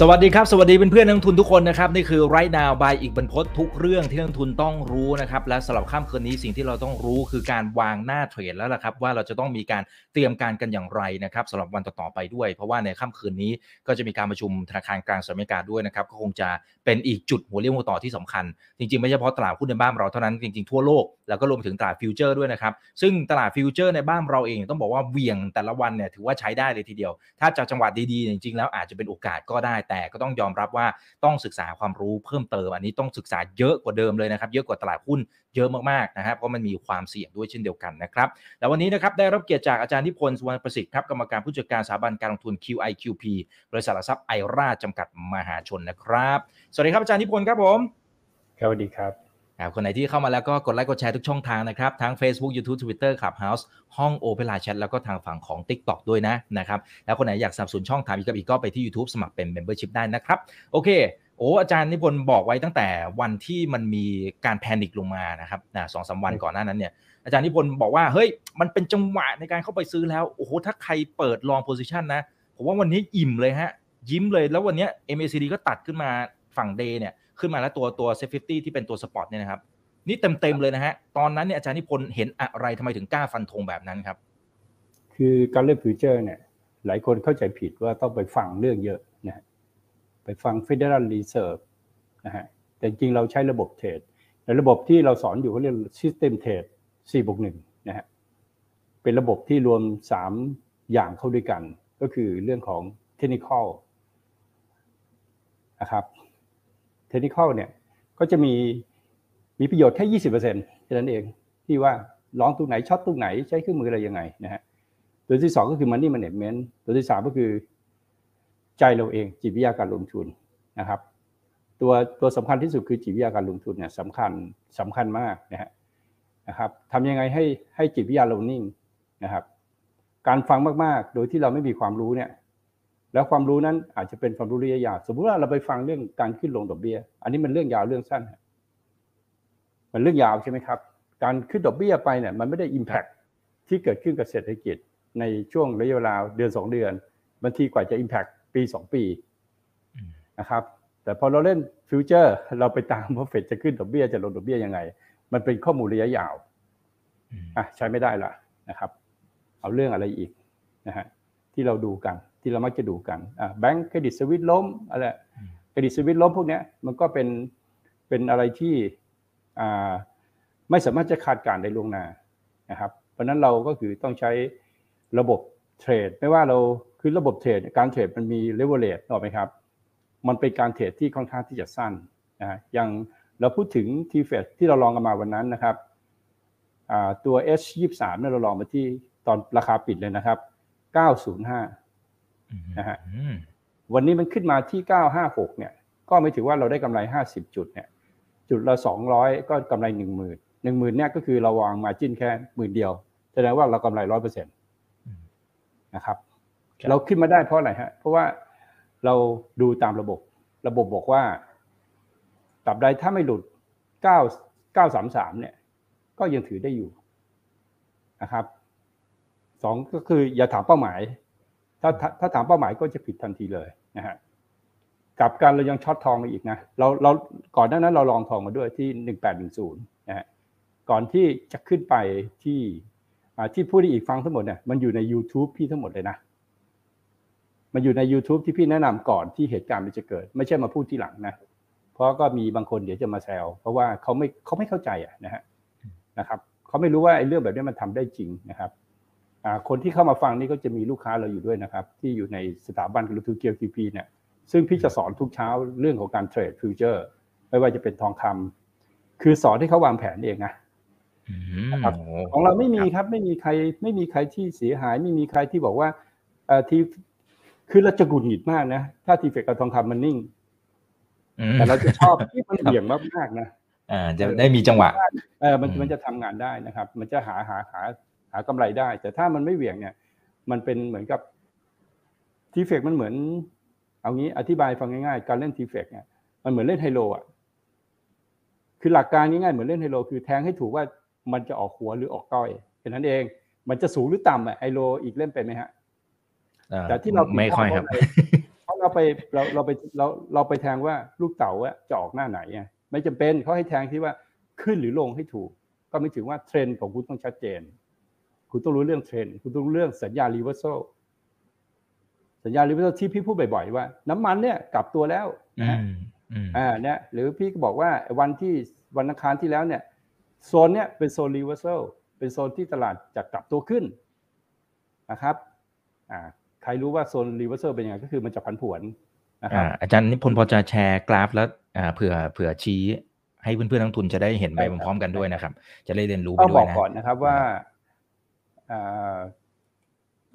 สวัสดีครับ สวัสดีเพื่อนๆนักลงทุนทุกคนนะครับ นี่คือ right now by อีกบรรพททุกเรื่องที่นักลงทุนต้องรู้นะครับ และสำหรับค่ำคืนนี้สิ่งที่เราต้องรู้คือการวางหน้าเทรดแล้วล่ะครับว่าเราจะต้องมีการเตรียมการกันอย่างไรนะครับสำหรับวันต่อๆไปด้วย เพราะว่าในค่ำคืนนี้ก็จะมีการประชุมธนาคารกลางสหรัฐอเมริกาด้วยนะครับก็คงจะเป็นอีกจุดหัวเรี่ยวหัวต่อที่สำคัญ จริงๆไม่เฉพาะตลาดหุ้นในบ้านเราเท่านั้นจริงๆทั่วโลกแล้วก็รวมถึงตลาดฟิวเจอร์ด้วยนะครับซึ่งตลาดฟิวเจอร์ในบ้านเราเองต้องบอกว่าเหวี่ยงแต่ละวันเนี่ยถือว่าใช้ได้เลยทีเดียว ถ้าจับจังหวะดีๆจริงๆแล้วอาจจะเป็นโอกาสก็ได้แต่ก็ต้องยอมรับว่าต้องศึกษาความรู้เพิ่มเติม อันนี้ต้องศึกษาเยอะกว่าเดิมเลยนะครับ เยอะกว่าตลาดหุ้นเยอะมากๆนะครับเพราะมันมีความเสี่ยงด้วยเช่นเดียวกันนะครับแล้ววันนี้นะครับได้รับเกียรติจากอาจารย์นิพนธ์สุวรรณประสิทธิ์ครับกรรมการผู้จัดการสถาบันการลงทุน QIQP บริษัทหลักทรัพย์ไอราจำกัดมหาชนนะครับ สวัสดีครับอาจารย์นิพนธ์ครับผมครับสวัสดีครับ ครับคนไหนที่เข้ามาแล้วก็กดไลค์กดแชร์ทุกช่องทางนะครับ ทั้ง Facebook YouTube Twitter Clubhouse ห้อง Open Line Chat แล้วก็ทางฝั่งของ TikTok ด้วยนะนะครับ แล้วคนไหนอยากสนับสนุนช่องถามอีกกับอิกก็ไปที่ YouTube สมัครเป็น Membership ได้นะครับ โอเคโอ้อาจารย์นิพนธ์บอกไว้ตั้งแต่วันที่มันมีการ panic ลงมานะครับนะสองสามวันก่อนหน้านั้นเนี่ยอาจารย์นิพนธ์บอกว่าเฮ้ยมันเป็นจังหวะในการเข้าไปซื้อแล้วโอ้โหถ้าใครเปิด long position นะผมว่าวันนี้อิ่มเลยฮะยิ้มเลยแล้ววันนี้ MACD ก็ตัดขึ้นมาฝั่ง day เนี่ย ขึ้นมาแล้วตัวตัว SET50 ที่เป็นตัว spot เนี่ยนะครับนี่เต็มๆเลยนะฮะตอนนั้นเนี่ยอาจารย์นิพนธ์เห็นอะไรทำไมถึงกล้าฟันธงแบบนั้นครับ คือการเล่นฟิวเจอร์เนี่ย หลายคนเข้าใจผิดว่าต้องไปฟังเรื่องเยอะนะฮะไปฟัง Federal Reserve นะฮะแต่จริงเราใช้ระบบเทรดในระบบที่เราสอนอยู่เขาเรียก System Trade 4บวก1นะฮะเป็นระบบที่รวม 3 อย่างเข้าด้วยกัน ก็คือเรื่องของ Technical นะครับ Technical เนี่ยก็จะมีมีประโยชน์แค่ยี่สิบเปอร์เซ็นต์แค่นั้นเองที่ว่าร้องตรงไหนช็อตตรงไหนใช้เครื่องมืออะไรยังไงนะฮะตัวที่สองก็คือ money management ตัวที่สามก็คือใจเราเองจิตวิทยาการลงทุนนะครับ ตัวตัวสำคัญที่สุดคือจิตวิทยาการลงทุนเนี่ยสำคัญสำคัญมากนะฮะนะครับทำยังไงให้ให้จิตวิทยาเรานิ่งนะครับ การฟังมากๆ โดยที่เราไม่มีความรู้เนี่ย แล้วความรู้นั้นอาจจะเป็นความรู้ระยะยาวสมมติว่าเราไปฟังเรื่องการขึ้นลงดอกเบี้ย อันนี้มันเรื่องยาวเรื่องสั้น มันเรื่องยาวใช่ไหมครับ การขึ้นดอกเบี้ยไปเนี่ยมันไม่ได้ Impact ที่เกิดขึ้นกับเศรษฐกิจในช่วงระยะเวลาเดือน 2 เดือนบางทีกว่าจะ Impact ปี 2 ปีนะครับ แต่พอเราเล่นฟิวเจอร์เราไปตามว่าเฟดจะขึ้นดอกเบี้ยจะลงดอกเบี้ยยังไง มันเป็นข้อมูลระยะยาวอะใช้ไม่ได้ละนะครับ เอาเรื่องอะไรอีกนะฮะที่เราดูกัน ที่เรามักจะดูกันอะแบงก์ Credit Suisse ล้มอะไร Credit Suisse ล้มพวกเนี้ยมันก็เป็นเป็นอะไรที่ไม่สามารถจะคาดการณ์ได้ล่วงหน้านะครับ เพราะนั้นเราก็คือต้องใช้ระบบเทรดไม่ว่าเราคือระบบเทรดการเทรดมันมีเลเวลเลตต่อไหมครับ มันเป็นการเทรดที่ค่อนข้างที่จะสั้นนะอย่างเราพูดถึง TFEX ที่เรา long กันมาวันนั้นนะครับตัว H23 เนี่ยเรา long มาที่ตอนราคาปิดเลยนะครับ 905 นะฮะวันนี้มันขึ้นมาที่ 956 เนี่ย ก็ไม่ถือว่าเราได้กำไร 50 จุดเนี่ย จุดละสองร้อยก็กำไรหนึ่งหมื่นหนึ่งหมื่นเนี่ยก็คือเราวาง margin แค่หมื่นเดียว แสดงว่าเรากำไรร้อยเปอร์เซ็นต์นะครับ เราขึ้นมาได้เพราะอะไรฮะ เพราะว่าเราดูตามระบบ ระบบบอกว่าตับใดถ้าไม่หลุดเก้าเก้าสามสามเนี่ย ก็ยังถือได้อยู่นะครับสองก็คืออย่าถามเป้าหมาย ถ้าถ้าถามเป้าหมายก็จะผิดทันทีเลยนะฮะกับการเรายังช็อตทองมาอีกนะเราเราก่อนหน้านั้นเราลองทองมาด้วยที่หนึ่งแปดหนึ่งศูนย์นะฮะก่อนที่จะขึ้นไปที่ที่พูดอีกฟังทั้งหมดเนี่ยมันอยู่ใน YouTube พี่ทั้งหมดเลยนะ มันอยู่ใน YouTube ที่พี่แนะนำก่อนที่เหตุการณ์มันจะเกิด ไม่ใช่มาพูดที่หลังนะ เพราะก็มีบางคนเดี๋ยวจะมาแซวเพราะว่าเขาไม่เขาไม่เข้าใจอะนะฮะนะครับเขาไม่รู้ว่าไอ้เรื่องแบบนี้มันทำได้จริงนะครับ คนที่เข้ามาฟังนี่ก็จะมีลูกค้าเราอยู่ด้วยนะครับ ที่อยู่ในสถาบันการลงทุนเกียวทีพีเนี่ยซึ่งพี่จะสอนทุกเช้าเรื่องของการเทรดฟิวเจอร์ไม่ว่าจะเป็นทองคำคือสอนให้เขาวางแผนเองนะนะครับของเราไม่มีครับไม่มีใครไม่มีใครที่เสียหาย ไม่มีใครที่บอกว่าเอที่คือเราจะกุดหงิดมากนะถ้าทีเฟกกับทองคำมันนิ่งแต่เราจะชอบที่มันเบี่ยงมากๆนะอ่าจะได้มีจังหวะเออมันมันจะทำงานได้นะครับ มันจะหาหาหา หากำไรได้ แต่ถ้ามันไม่เบี่ยงเนี่ย มันเป็นเหมือนกับTFEX มันเหมือน เอางี้อธิบายฟังง่ายๆ การเล่น TFEX เนี่ยมันเหมือนเล่นไฮโลอะคือหลักการง่ายๆเหมือนเล่นไฮโล คือแทงให้ถูกว่ามันจะออกหัวหรือออกก้อยแค่นั้นเอง มันจะสูงหรือต่ำอะไฮโลอิกเล่นเป็นไหมฮะอ่าแต่ที่เราไม่ค่อยครับเพราะเราไปเราเราไปเราเราไปแทงว่าลูกเต๋าอะจะออกหน้าไหนอะไม่จำเป็นเขาให้แทงที่ว่าขึ้นหรือลงให้ถูก ก็หมายถึงว่าเทรนด์ของคุณต้องชัดเจน คุณต้องรู้เรื่องเทรนด์คุณต้องรู้เรื่องสัญญาณ reverse สัญญาณ reverse ที่พี่พูดบ่อยๆว่า น้ำมันเนี่ยกลับตัวแล้วอืนะฮะอืมอืมอ่าเนี่ยหรือพี่ก็บอกว่าวันที่วันอังคารที่แล้วเนี่ยโซนเนี่ยเป็นโซน reverse เป็นโซนที่ตลาดจะกลับตัวขึ้นนะครับอ่าใครรู้ว่าโซน reverse เป็นยังไงก็คือมันจะผันผวนนะครับอ่าอาจารย์นิพนธ์พอจะแชร์กราฟแล้วอ่าเผื่อเผื่อชี้ให้เพื่อนๆนักลงทุนจะได้เห็นไปได้ครับพร้อมๆกันด้วยนะครับ จะได้เรียนรู้ไปต้องด้บวอยกนะก่อนนะครับว่าอ่า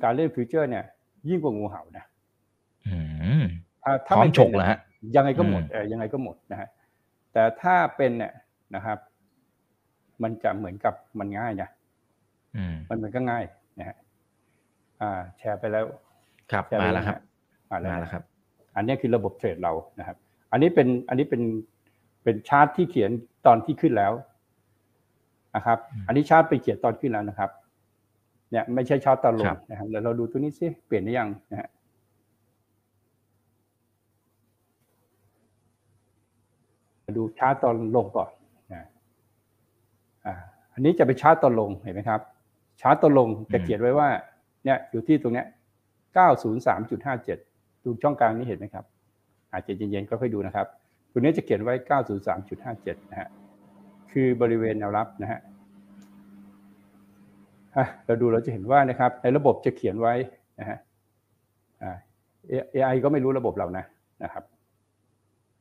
การเล่นฟิวเจอร์ เนี่ย ยิ่งกว่างูเห่านะอืมถ้าพถ้าร้อมไม่ฉเป็นกเหรอฮะยังไงก็หมดอืมเออยังไงก็หมดนะฮะแต่ถ้าเป็นเนี่ยนะครับ มันจะเหมือนกับมันง่ายนะอืมมันมันก็ง่ายนะฮะอ่า แชร์ไปแล้ว ครับแชร์ไปมาแล้วครับมาแล้วมานะแล้วครับ อันนี้คือระบบเทรดเรานะครับ อันนี้เป็นอันนี้เป็นเป็นชาร์ตที่เขียนตอนที่ขึ้นแล้วนะครับอืมอันนี้ชาร์ตไปเขียนตอนขึ้นแล้วนะครับ เนี่ยไม่ใช่ชาร์ตตอนลงครับนะครับแล้วเราดูตัวนี้สิเปลี่ยนหรือยังนะฮะมาดูชาร์ตตอนลงก่อนนะอ่าอันนี้จะเป็นชาร์ตตอนลงเห็นไหมครับ ชาร์ตตอนลงจะเขียนไว้ว่าเนี่ยอยู่ที่ตรงเนี้ย903.57ดูช่องกลางนี้เห็นไหมครับ อาจจะเย็นๆก็ค่อยดูนะครับ ตัวนี้จะเขียนไว้ 903.57 นะฮะ คือบริเวณแนวรับนะฮะอะ เราดูเราจะเห็นว่านะครับในระบบจะเขียนไว้นะฮะ AI ก็ไม่รู้ระบบเรานะนะครับ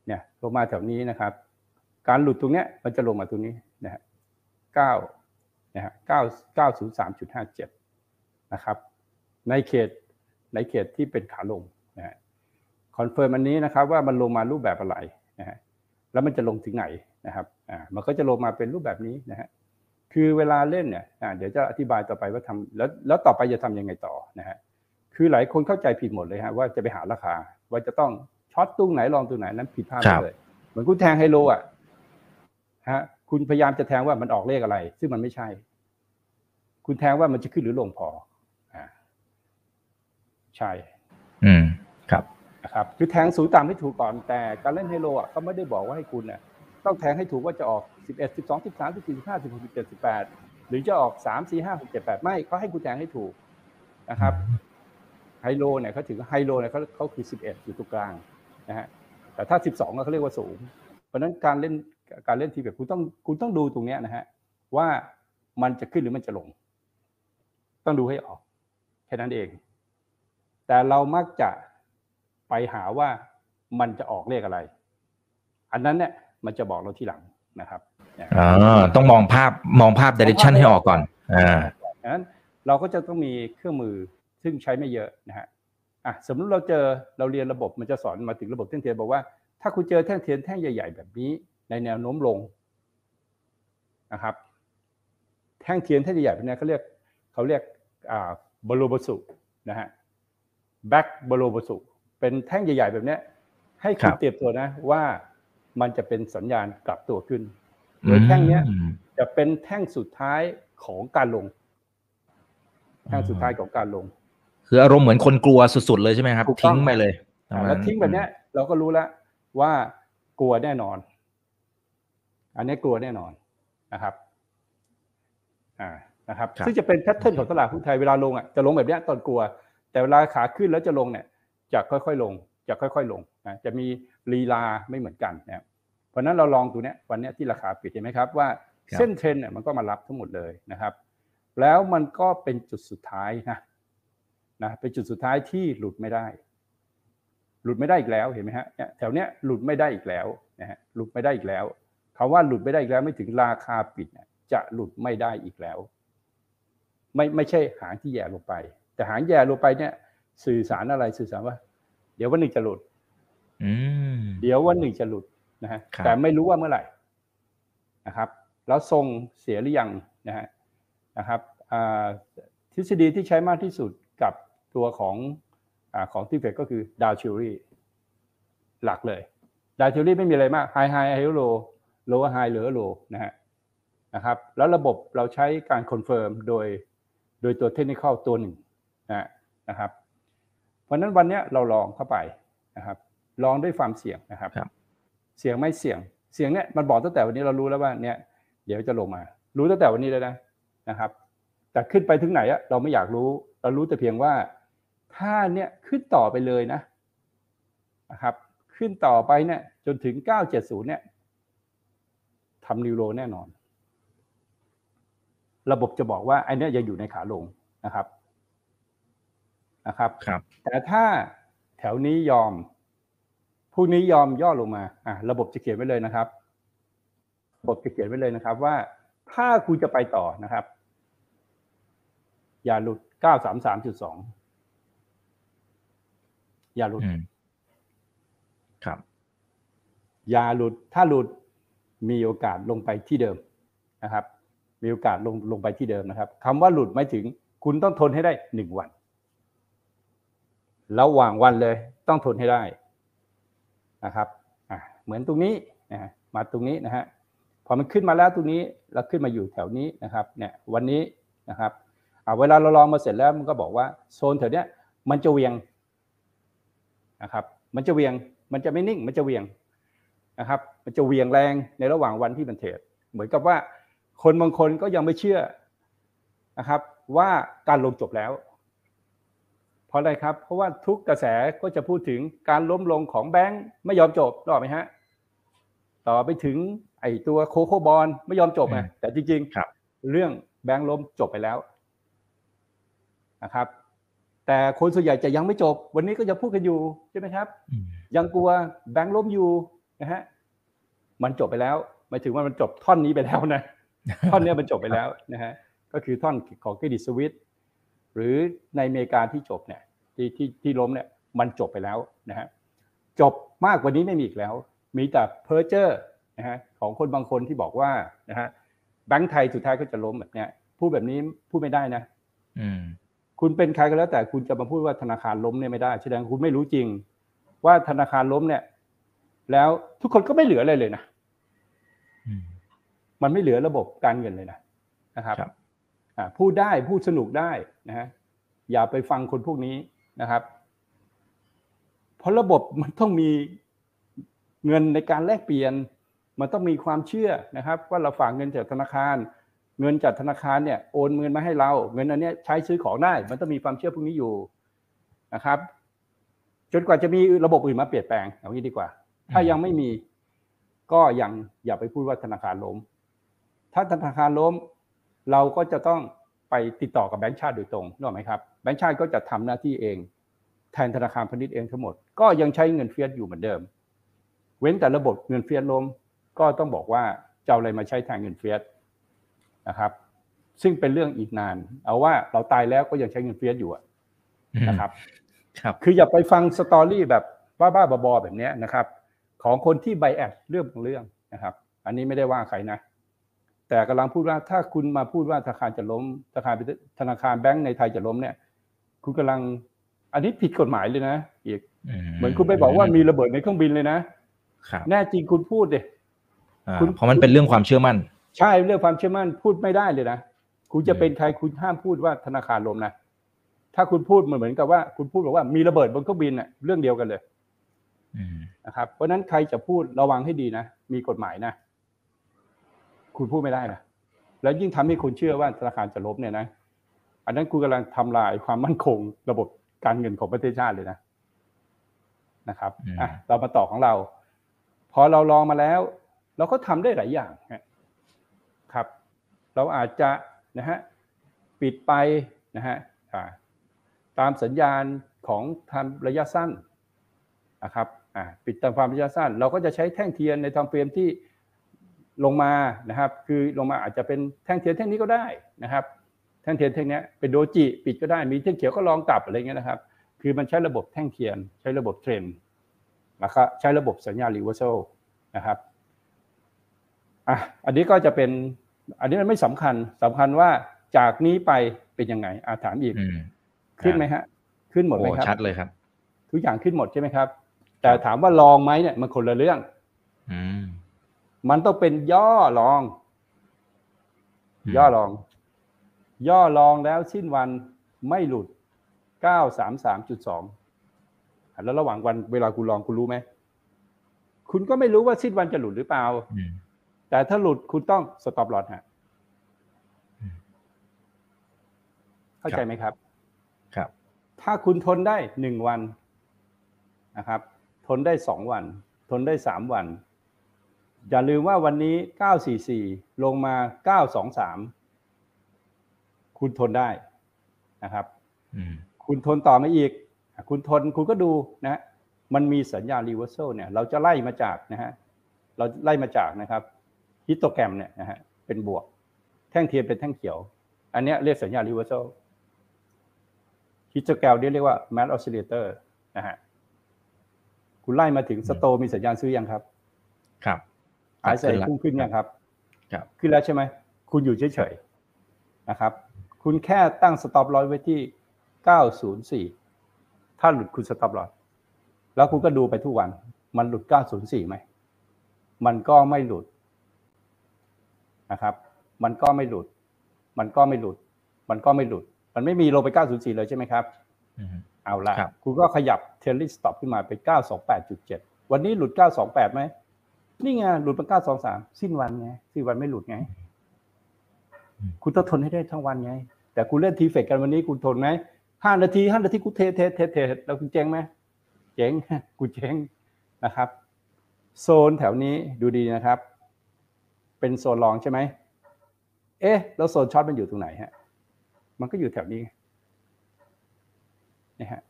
เนี่ยลงมาแถวนี้นะครับ การหลุดตรงเนี้ยมันจะลงมาตรงนี้นะฮะ9นะฮะ9 903.57นะครับในเขตในเขตที่เป็นขาลงนะฮะ confirm อันนี้นะครับว่ามันลงมารูปแบบอะไรนะฮะแล้วมันจะลงถึงไหนนะครับอ่ามันก็จะลงมาเป็นรูปแบบนี้นะฮะ คือเวลาเล่นเนี่ยอ่าเดี๋ยวจะอธิบายต่อไปว่าทำแล้วแล้วต่อไปจะทำยังไงต่อนะฮะคือหลายคนเข้าใจผิดหมดเลยฮะว่าจะไปหาราคา ว่าจะต้อง short ตรงไหน long ตรงไหนนั้นผิดพลาดครับเลย เหมือนคุณแทงไฮโลอะฮะคุณพยายามจะแทงว่ามันออกเลขอะไร ซึ่งมันไม่ใช่ คุณแทงว่ามันจะขึ้นหรือลงพออ่าใช่ อืมครับนะครับ คือแทงสูงต่ำให้ถูกก่อนแต่การเล่นไฮโลอะเขาไม่ได้บอกว่าให้คุณเนี่ย ต้องแทงให้ถูกว่าจะออก 11 12 13 14 15 16 17 18 หรือจะออก 3 4 5 6 7 8 ไม่เขาให้คุณแทงให้ถูกนะครับไฮโลเนี่ยเขาถือไฮโลเนี่ยเขาเขาคือ 11 อยู่ตรงกลางนะฮะแต่ถ้า 12 ก็เขาเรียกว่าสูง เพราะฉะนั้นการเล่นการเล่นทีแบบคุณต้องคุณต้องดูตรงเนี้ยนะฮะว่ามันจะขึ้นหรือมันจะลง ต้องดูให้ออกแค่นั้นเอง แต่เรามักจะไปหาว่ามันจะออกเลขอะไร อันนั้นเนี่ย มันจะบอกเราทีหลังนะครับนะอ๋อต้องมองภาพมองภาพ direction ให้ออกก่อนอ่าดังนั้นเราก็จะต้องมีเครื่องมือซึ่งใช้ไม่เยอะนะฮะอะสมมติเราเจอเราเรียนระบบมันจะสอนมาถึงระบบแท่งเทียนบอกว่าถ้าคุณเจอแท่งเทียนแท่งใหญ่ ๆ แบบนี้ในแนวโน้มลงนะครับ แท่งเทียนแท่งใหญ่ๆแบบนี้เขาเรียกเขาเรียกอ่าบโลบสุนะฮะแบ็กบโลบสุเป็นแท่งใหญ่ ๆ แบบเนี้ยให้คุคณรับเตรียมตัวนะว่า มันจะเป็นสัญญาณกลับตัวขึ้นโดยแท่งเนี้ยอืมจะเป็นแท่งสุดท้ายของการลง แท่งสุดท้ายของการลง คืออารมณ์เหมือนคนกลัวสุดๆเลยใช่ไหมครับถูกต้องทิ้งไปเลยอ่าแล้วทิ้งแบบเนี้ย เราก็รู้แล้วว่ากลัวแน่นอน อันนี้กลัวแน่นอนนะครับ อ่านะครับครับซึ่งจะเป็น pattern ของตลาดหุ้นไทยเวลาลงอะจะลงแบบเนี้ยตอนกลัว แต่เวลาขาขึ้นแล้วจะลงเนี่ยจะค่อยๆลง จะค่อยๆลงนะจะมีลีลาไม่เหมือนกันนะครับเพราะฉะนั้นเรา long ตัวเนี้ยวันเนี้ยที่ราคาปิดเห็นไหมครับว่าครับเส้นเทรนเนี่ยมันก็มารับทั้งหมดเลยนะครับ แล้วมันก็เป็นจุดสุดท้ายนะนะเป็นจุดสุดท้ายที่หลุดไม่ได้ หลุดไม่ได้อีกแล้วเห็นไหมฮะเนี่ยแถวเนี้ยหลุดไม่ได้อีกแล้วนะฮะหลุดไม่ได้อีกแล้วคำว่าหลุดไม่ได้อีกแล้วไม่ถึงราคาปิดเนี่ยจะหลุดไม่ได้อีกแล้ว ไม่ไม่ใช่หางที่แย่ลงไป แต่หางแย่ลงไปเนี่ยสื่อสารอะไรสื่อสารว่า เดี๋ยววันหนึ่งจะหลุดอืมเดี๋ยววันหนึ่งจะหลุดนะฮะครับแต่ไม่รู้ว่าเมื่อไหร่นะครับ แล้วทรงเสียหรือยังนะฮะนะครับอ่าทฤษฎีที่ใช้มากที่สุดกับตัวของอาของ TFEX ก็คือ Dow Theory หลักเลย Dow Theory ไม่มีอะไรมาก higher high higher low lower high lower low นะฮะนะครับแล้วระบบเราใช้การ confirm โดยโดยตัวเทคนิคตัวหนึ่งนะนะครับ เพราะฉะนั้นวันเนี้ยเราลองเข้าไปนะครับลองด้วยความเสี่ยงนะครับครับ เสี่ยงไม่เสี่ยง เสี่ยงเนี่ยมันบอกตั้งแต่วันนี้เรารู้แล้วว่าเนี่ย เดี๋ยวจะลงมา รู้ตั้งแต่วันนี้เลยนะนะครับ แต่ขึ้นไปถึงไหนอะเราไม่อยากรู้ เรารู้แต่เพียงว่าถ้าเนี่ยขึ้นต่อไปเลยนะนะครับ ขึ้นต่อไปเนี่ย จนถึง 970 เนี่ยทำนิวโรแน่นอน ระบบจะบอกว่าไอ้เนี่ยยังอยู่ในขาลงนะครับ นะครับครับ แต่ถ้าแถวนี้ยอมพรุ่งนี้ยอมย่อลงมาอะระบบจะเขียนไว้เลยนะครับ ระบบจะเขียนไว้เลยนะครับ ว่าถ้าคุณจะไปต่อนะครับ อย่าหลุด933.2อย่าหลุดอืมครับ อย่าหลุดถ้าหลุดมีโอกาสลงไปที่เดิมนะครับ มีโอกาสลงลงไปที่เดิมนะครับคำว่าหลุดหมายถึง คุณต้องทนให้ได้หนึ่งวัน ระหว่างวันเลยต้องทนให้ได้นะครับเหมือนตรงนี้นะมาตรงนี้นะฮะพอมันขึ้นมาแล้วตรงนี้แล้วขึ้นมาอยู่แถวนี้นะครับเนี่ยวันนี้นะครับเวลาเราลองมาเสร็จแล้วมันก็บอกว่าโซนแถวเนี้ยมันจะเวียงนะครับ มันจะเวียงมันจะไม่นิ่งมันจะเวียงนะครับ มันจะเวียงแรงในระหว่างวันที่มันเทรดเหมือนกับว่าคนบางคนก็ยังไม่เชื่อนะครับ ว่าการลงจบแล้ว ราะอะไรครับ เพราะว่าทุกกระแสก็จะพูดถึงการล้มลงของแบงค์ไม่ยอมจบรอบไหมฮะ ต่อไปถึงไอ้ตัวโคโคบอลไม่ยอมจบอืนะมแต่จริงครับเรื่องแบงค์ล้มจบไปแล้วนะครับ แต่คนส่วนใหญ่จะยังไม่จบ วันนี้ก็จะพูดกันอยู่ใช่ไหมครับอืมยังกลัวแบงค์ล้มอยู่นะฮะมันจบไปแล้วหมายถึงว่ามันจบท่อนนี้ไปแล้วนะท่อนเนี้ยมันจบไปแล้วนะฮะก็คือท่อนของ Credit Suisse หรือในอเมริกาที่จบเนี่ย ที่ที่ที่ล้มเนี่ยมันจบไปแล้วนะฮะจบมากกว่านี้ไม่มีอีกแล้ว มีแต่เพอร์เจอร์นะฮะของคนบางคนที่บอกว่านะฮะแบงก์ไทยสุดท้ายก็จะล้มแบบเนี้ยพูดแบบนี้พูดไม่ได้นะอืมคุณเป็นใครก็แล้ว แต่คุณจะมาพูดว่าธนาคารล้มเนี่ยไม่ได้แสดงคุณไม่รู้จริง ว่าธนาคารล้มเนี่ย แล้วทุกคนก็ไม่เหลืออะไรเลยนะอืมมันไม่เหลือระบบการเงินเลยนะนะครับครับอ่าพูดได้พูดสนุกได้นะฮะอย่าไปฟังคนพวกนี้ นะครับ เพราะระบบมันต้องมีเงินในการแลกเปลี่ยน มันต้องมีความเชื่อนะครับ ว่าเราฝากเงินจากธนาคาร เงินจากธนาคารเนี่ยโอนเงินมาให้เรา เงินอันนี้ใช้ซื้อของได้ มันต้องมีความเชื่อพวกนี้อยู่นะครับ จนกว่าจะมีระบบอื่นมาเปลี่ยนแปลงเอางี้ดีกว่า ถ้ายังไม่มีก็ยังอย่าไปพูดว่าธนาคารล้ม ถ้าธนาคารล้ม เราก็จะต้อง ติดต่อกับแบงก์ชาติโดยตรงนึกออกไหมครับแบงก์ชาติก็จะทำหน้าที่เอง แทนธนาคารพาณิชย์เองทั้งหมด ก็ยังใช้เงินเฟียสอยู่เหมือนเดิม เว้นแต่ระบบเงินเฟียสล้มก็ต้องบอกว่าจะเอาอะไรมาใช้แทนเงิน fiat นะครับ ซึ่งเป็นเรื่องอีกนาน เอาว่าเราตายแล้วก็ยังใช้เงิน fiat อยู่อะนะครับ ครับ คืออย่าไปฟัง story แบบบ้าๆบอๆแบบเนี้ยนะครับ ของคนที่ bias เรื่องบางเรื่องนะครับ อันนี้ไม่ได้ว่าใครนะ แต่กำลังพูดว่าถ้าคุณมาพูดว่าธนาคารจะล้มธนาคารธนาคารแบงก์ในไทยจะล้มเนี่ย คุณกำลัง อันนี้ผิดกฎหมายเลยนะอีกเหมือนคุณไปบอกว่ามีระเบิดในเครื่องบินเลยนะครับแน่จริงคุณพูดดิอ่าคุณเพราะมันเป็นเรื่องความเชื่อมั่น ใช่เรื่องความเชื่อมั่นพูดไม่ได้เลยนะคุณจะเป็นใครคุณห้ามพูดว่าธนาคารล้มนะถ้าคุณพูดเหมือนเหมือนกับว่า คุณพูดบอกว่ามีระเบิดบนเครื่องบินน่ะเรื่องเดียวกันเลยอืมนะครับเพราะฉะนั้นใครจะพูดระวังให้ดีนะมีกฎหมายนะ คุณพูดไม่ได้นะแล้วยิ่งทำให้คุณเชื่อว่าธนาคารจะล้มเนี่ยนะ อันนั้นคุณกำลังทำลายความมั่นคงระบบการเงินของประเทศชาติเลยนะนะครับอะเรามาต่อของเรา พอเราลองมาแล้ว เราก็ทำได้หลายอย่างครับ เราอาจจะนะฮะปิดไปนะฮะอ่าตามสัญญาณของทำระยะสั้นนะครับอ่าปิดตามความระยะสั้น เราก็จะใช้แท่งเทียนในทำเฟรมที่ ลงมานะครับ คือลงมาอาจจะเป็นแท่งเทียนแท่งนี้ก็ได้นะครับ แท่งเทียนแท่งเนี้ยเป็น doji ปิดก็ได้มีแท่งเขียวก็ long กลับอะไรเงี้ยนะครับ คือมันใช้ระบบแท่งเทียน ใช้ระบบเทรนด์แล้วก็ใช้ระบบสัญญาณ reversal นะครับอะอันนี้ก็จะเป็นอันนี้มันไม่สำคัญสำคัญว่าจากนี้ไปเป็นยังไงอาถามอีกอืมขึ้นไหมฮะ ขึ้นหมดไหมโอ้ครับชัดเลยครับ ทุกอย่างขึ้นหมดใช่ไหมครับ แต่ถามว่า long ไหมเนี่ยมันคนละเรื่องอื มมันต้องเป็นย่อลอง ย่อลอง ย่อลองแล้วสิ้นวันไม่หลุดเก้าสามสามจุดสองแล้วระหว่างวันเวลาคุณลองคุณรู้ไหมคุณก็ไม่รู้ว่าสิ้นวันจะหลุดหรือเปล่าอืมแต่ถ้าหลุดคุณต้องสต็อปลอ s ฮะอืมเข้าใจไหมครับ ครับ ถ้าคุณทนได้หนึ่งวันนะครับ ทนได้สองวัน ทนได้สามวัน อย่าลืมว่าวันนี้เก้าสี่สี่ลงมาเก้าสองสามคุณทนได้นะครับอืมคุณทนต่อมาอีก คุณทนคุณก็ดูนะฮะมันมีสัญญาณ reversal เนี่ย เราจะไล่มาจากนะฮะ เราไล่มาจากนะครับ histogram เนี่ยนะฮะ เป็นบวก แท่งเทียนเป็นแท่งเขียว อันเนี้ยเรียกสัญญาณรีเวอร์ a ลhistogram เรียกว่า MACD Oscillator นะฮะ คุณไล่มาถึง Sto มีสัญญาณซื้อยังครับ ครับ RSI ขึ้นละพุ่งขึ้นยังครับครับ ขึ้นแล้วใช่ไหม คุณอยู่เฉยๆนะครับ คุณแค่ตั้ง stop loss ไว้ที่904ถ้าหลุดคุณ stop loss แล้วคุณก็ดูไปทุกวัน มันหลุด904ไหม มันก็ไม่หลุดนะครับ มันก็ไม่หลุด มันก็ไม่หลุด มันก็ไม่หลุด มันไม่มีลงไป 904 เลยใช่ไหมครับอืมเอาละครับคุณก็ขยับ trailing stop ขึ้นมาเป็น 928.7 วันนี้หลุด 928 ไหม นี่ไงหลุดเป็น923สิ้นวันไงสิ้นวันไม่หลุดไง คุณต้องทนให้ได้ทั้งวันไง แต่คุณเล่น TFEX กันวันนี้คุณทนไหมห้านาทีห้านาทีกูเทเทเทเทแล้วคุณเจ๊งไหมเจ๊งกูเจ๊งนะครับ โซนแถวนี้ดูดีนะครับ เป็นโซน long ใช่ไหมเอ๊ะแล้วโซน short มันอยู่ตรงไหนฮะมันก็อยู่แถวนี้นะฮะ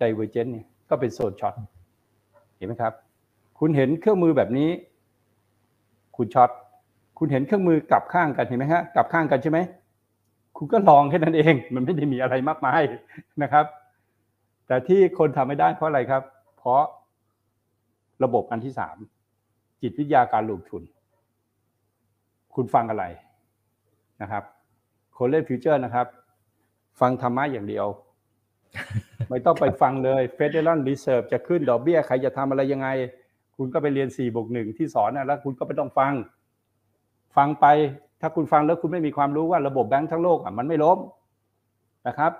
divergent เนี่ยก็เป็นโซน short เห็นไหมครับ คุณเห็นเครื่องมือแบบนี้ คุณ short คุณเห็นเครื่องมือกลับข้างกันเห็นไหมฮะกลับข้างกันใช่ไหมคุณก็ long แค่นั้นเอง มันไม่ได้มีอะไรมากมายนะครับ แต่ที่คนทำไม่ได้เพราะอะไรครับ เพราะระบบอันที่สามจิตวิทยาการลงทุน คุณฟังอะไรนะครับ คนเล่นฟิวเจอร์นะครับ ฟังธรรมะอย่างเดียว ไม่ต้องไปฟังเลย Federal Reserve จะขึ้นดอกเบี้ยใครจะทำอะไรยังไง คุณก็ไปเรียน4บวกหนึ่งที่สอนนะแล้วคุณก็ไม่ต้องฟัง ฟังไป ถ้าคุณฟังแล้วคุณไม่มีความรู้ว่าระบบแบงก์ทั้งโลกอะมันไม่ล้มนะครับ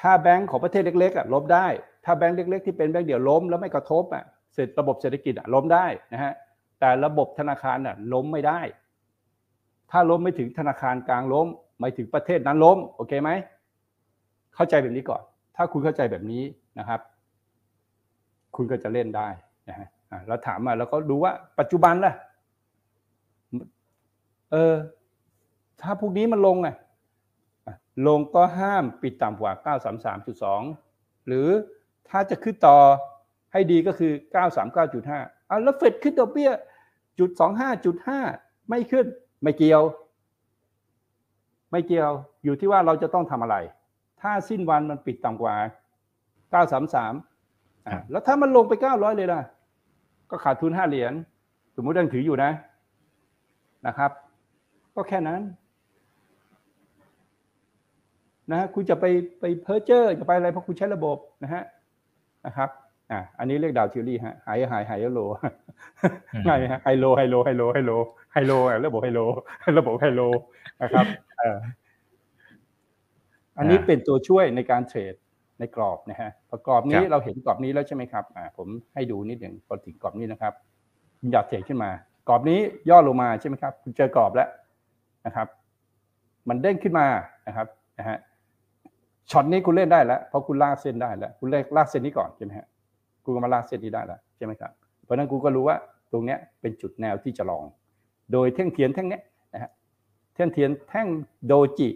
ถ้าแบงก์ของประเทศเล็กๆอะล้มได้ ถ้าแบงก์เล็ก ๆ ที่เป็นแบงก์เดี่ยวล้มแล้วไม่กระทบอะเสร็จระบบเศรษฐกิจอะล้มได้นะฮะแต่ระบบธนาคารอะล้มไม่ได้ ถ้าล้มไม่ถึงธนาคารกลางล้มไม่ถึงประเทศนั้นล้มโอเคไหมเข้าใจแบบนี้ก่อน ถ้าคุณเข้าใจแบบนี้นะครับ คุณก็จะเล่นได้นะฮะอะแล้วถามมาแล้วก็ดูว่าปัจจุบันล่ะเออถ้าพวกนี้มันลงอะอะลงก็ห้ามปิดต่ำกว่า 933.2 หรือถ้าจะขึ้นต่อให้ดีก็คือ 939.5อะแล้วเฟดขึ้นดอกเบี้ยจุด25จุด5ไม่ขึ้นไม่เกี่ยว ไม่เกี่ยวอยู่ที่ว่าเราจะต้องทำอะไร ถ้าสิ้นวันมันปิดต่ำกว่า 933 แล้วถ้ามันลงไป900เลยล่ะ ก็ขาดทุน5เหรียญ สมมุติยังถืออยู่นะ นะครับ ก็แค่นั้น นะฮะคุณจะไปไปเพ้อเจ้อจะไปอะไรเพราะคุณใช้ระบบนะฮะ นะครับ อ่าอันนี้เรียก Dow Theory ฮะ higher high higher low ง่ายไหมฮะไฮโลไฮโลไฮโลไฮโลไฮโลอะระบบไฮโล ระบบไฮโล นะครับเอออันนี้เป็นตัวช่วยในการเทรด ในกรอบนะฮะพอกรอบนี้ครับเราเห็นกรอบนี้แล้วใช่ไหมครับอ่าผมให้ดูนิดหนึ่งพอถึงกรอบนี้นะครับคุณอยากเทรดขึ้นมา กรอบนี้ย่อลงมาใช่ไหมครับคุณเจอกรอบแล้วนะครับ มันเด้งขึ้นมานะครับนะฮะช็อตนี้คุณเล่นได้แล้วเพราะคุณลากเส้นได้แล้วคุณเลกลากเส้นนี้ก่อนใช่ไหมฮะคุณก็มาลากเส้นนี้ได้แล้วใช่ไหมครับเพราะฉะนั้นกูก็รู้ว่าตรงเนี้ยเป็นจุดแนวที่จะลอง โดยแท่งเทียนแท่งเนี้ยนะฮะแท่งเทียนแท่งโดจิ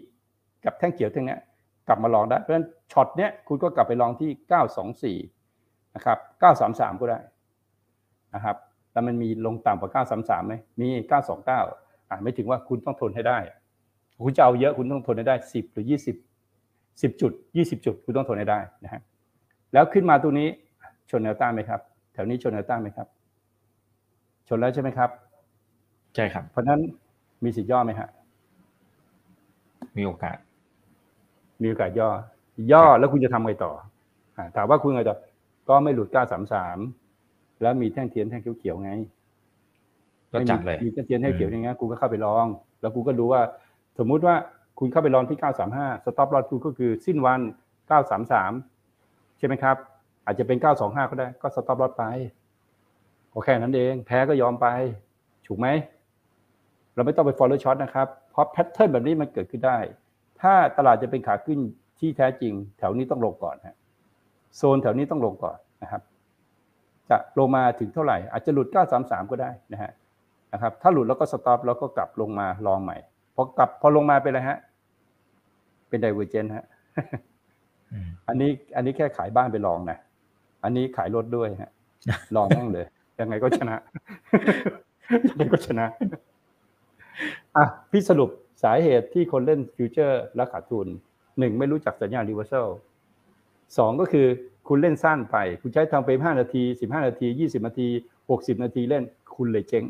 กับแท่งเขียวแท่งเนี้ยกลับมาลองได้เพราะฉะนั้น ช็อตเนี้ยคุณก็กลับไปลองที่ 924 นะครับ 933 ก็ได้นะครับแล้วมันมีลงต่ำกว่า 933ไหมมี 929 อ่าไม่ถึงว่าคุณต้องทนให้ได้ คุณจะเอาเยอะคุณต้องทนให้ได้ 10 หรือ 20 10 จุด 20 จุด คุณต้องทนให้ได้นะฮะ แล้วขึ้นมาตรงนี้ชนแนวต้านไหมครับ แถวนี้ชนแนวต้านไหมครับ ชนแล้วใช่ไหมครับ ใช่ครับ เพราะฉะนั้นมีสิทธิ์ย่อไหมฮะ มีโอกาส มีโอกาสย่อ ย่อแล้วคุณจะทำไงต่ออ่าถามว่าคุณไงต่อ ก็ไม่หลุด933แล้วมีแท่งเทียนแท่งเขียวๆไงก็จัดเลยมีกระเทียนให้เขียวอืมอย่างเงี้ยคุณก็เข้าไป long แล้วคุณก็ดูว่า สมมุติว่าคุณเข้าไป long ที่935 stop loss คุณก็คือสิ้นวัน933ใช่ไหมครับ อาจจะเป็น925ก็ได้ ก็ stop loss ไปก็แค่นั้นเอง แพ้ก็ยอมไป ถูกไหม เราไม่ต้องไป follow short นะครับ เพราะ pattern แบบนี้มันเกิดขึ้นได้ ถ้าตลาดจะเป็นขาขึ้น ที่แท้จริง แถวนี้ต้องลงก่อนฮะโซนแถวนี้ต้องลงก่อนนะครับ จะลงมาถึงเท่าไหร่ อาจจะหลุด 933 ก็ได้นะฮะนะครับ ถ้าหลุดแล้วก็ stop แล้วก็กลับลงมา long ใหม่พอกลับพอลงมาเป็นอะไรฮะ เป็น divergence ฮะอืมอันนี้อันนี้แค่ขายบ้านไป long นะอันนี้ขายรถด้วยฮะ long แม่งเลย ยังไงก็ชนะยังไงก็ชนะอะพี่สรุปสาเหตุที่คนเล่นฟิวเจอร์แล้วขาดทุน หนึ่งไม่รู้จักสัญญาณ reversal สองก็คือคุณเล่นสั้นไป คุณใช้ timeframe ห้านาทีสิบห้านาทียี่สิบนาทีหกสิบนาทีเล่นคุณเลยเจ๊ง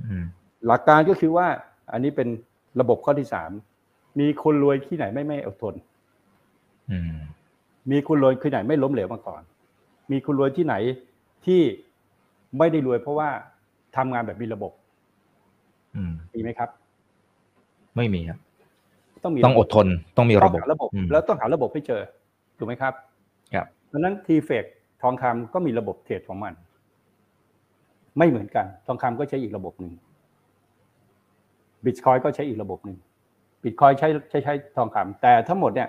อืมหลักการก็คือว่า อันนี้เป็นระบบข้อที่สามมีคนรวยที่ไหนไม่ไม่อดทนอืมมีคนรวยที่ไหนไม่ล้มเหลวมาก่อน มีคนรวยที่ไหนที่ไม่ได้รวยเพราะว่าทำงานแบบมีระบบอืมมีไหมครับ ไม่มีครับ ต้องมีต้องอดทนต้องมีต้ระองบบหาระบบอืมแล้วต้องหาระบบให้เจอถูกไหมครับครับเพราะฉะนั้นทีเฟกทองคำก็มีระบบเทรดของมัน ไม่เหมือนกัน ทองคำก็ใช้อีกระบบหนึ่งบิตคอยน์ก็ใช้อีกระบบหนึ่งบิตคอยน์ใช้ใช้ใช้ทองคำแต่ทั้งหมดเนี่ย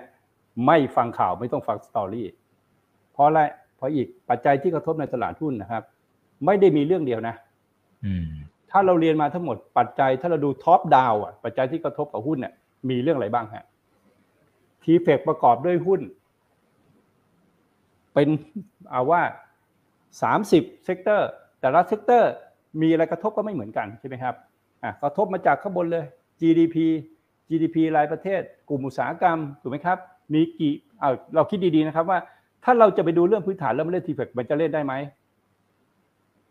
ไม่ฟังข่าวไม่ต้องฟัง story เพราะอะไรเพราะอีกปัจจัยที่กระทบในตลาดหุ้นนะครับ ไม่ได้มีเรื่องเดียวนะอืมถ้าเราเรียนมาทั้งหมดปัจจัยถ้าเราดู top down อะปัจจัยที่กระทบกับหุ้นเนี่ย มีเรื่องอะไรบ้างฮะ TFEX ประกอบด้วยหุ้น เป็นเอาว่าสามสิบ sector แต่ละ sector มีอะไรกระทบก็ไม่เหมือนกันใช่ไหมครับอะกระทบมาจากข้างบนเลย GDP GDP รายประเทศ กลุ่มอุตสาหกรรมถูกไหมครับ มีกี่เอาเราคิดดีๆนะครับว่าถ้าเราจะไปดูเรื่องพื้นฐานแล้วมาเล่น TFEX มันจะเล่นได้ไหม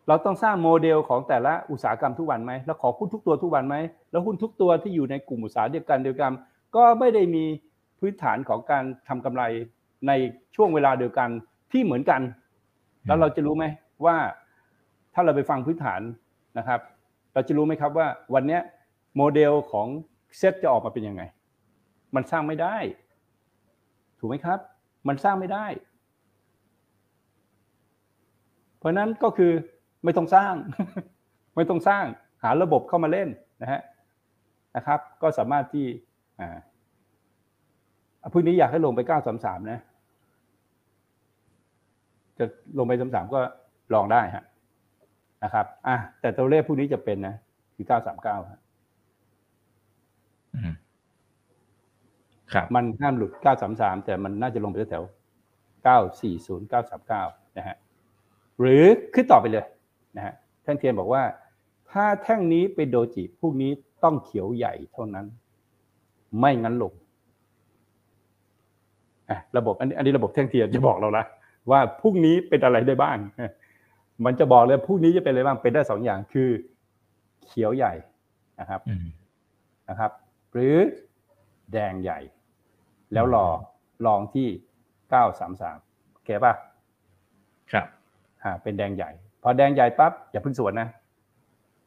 เราต้องสร้างโมเดลของแต่ละอุตสาหกรรมทุกวันไหมแล้วขอหุ้นทุกตัวทุกวันไหมแล้วหุ้นทุกตัวที่อยู่ในกลุ่มอุตสาหกรรมเดียวกัน ก็ไม่ได้มีพื้นฐานของการทำกำไรในช่วงเวลาเดียวกันที่เหมือนกัน แล้วเราจะรู้ไหมว่าถ้าเราไปฟังพื้นฐานนะครับ เราจะรู้ไหมครับว่าวันนี้โมเดลของเซตจะออกมาเป็นยังไง มันสร้างไม่ได้ ถูกไหมครับ มันสร้างไม่ได้ เพราะนั้นก็คือ ไม่ต้องสร้าง ไม่ต้องสร้างหาระบบเข้ามาเล่นนะฮะนะครับ ก็สามารถที่อ่าอะพรุ่งนี้อยากให้ลงไป933นะ จะลงไป33ก็ลองได้ฮะนะครับอะแต่ตัวเลขพรุ่งนี้จะเป็นนะคือ939ฮะอืมครับ มันห้ามหลุด933แต่มันน่าจะลงไปแถวๆ940 939นะฮะหรือขึ้นต่อไปเลย นะฮะท่านเทียนบอกว่า ถ้าแท่งนี้เป็นโดจิพวกนี้ต้องเขียวใหญ่เท่านั้น ไม่งั้นลงอะระบบอันนี้อันนี้ระบบแท่งเทียนจะบอกเราละว่าพรุ่งนี้เป็นอะไรได้บ้าง มันจะบอกเลยพรุ่งนี้จะเป็นอะไรบ้างเป็นได้สองอย่างคือ เขียวใหญ่นะครับอืมนะครับ หรือแดงใหญ่ แล้วรอลองที่933โอเคป่ะ ครับอ่าเป็นแดงใหญ่ พอแดงใหญ่ปั๊บอย่าเพิ่งสวนนะ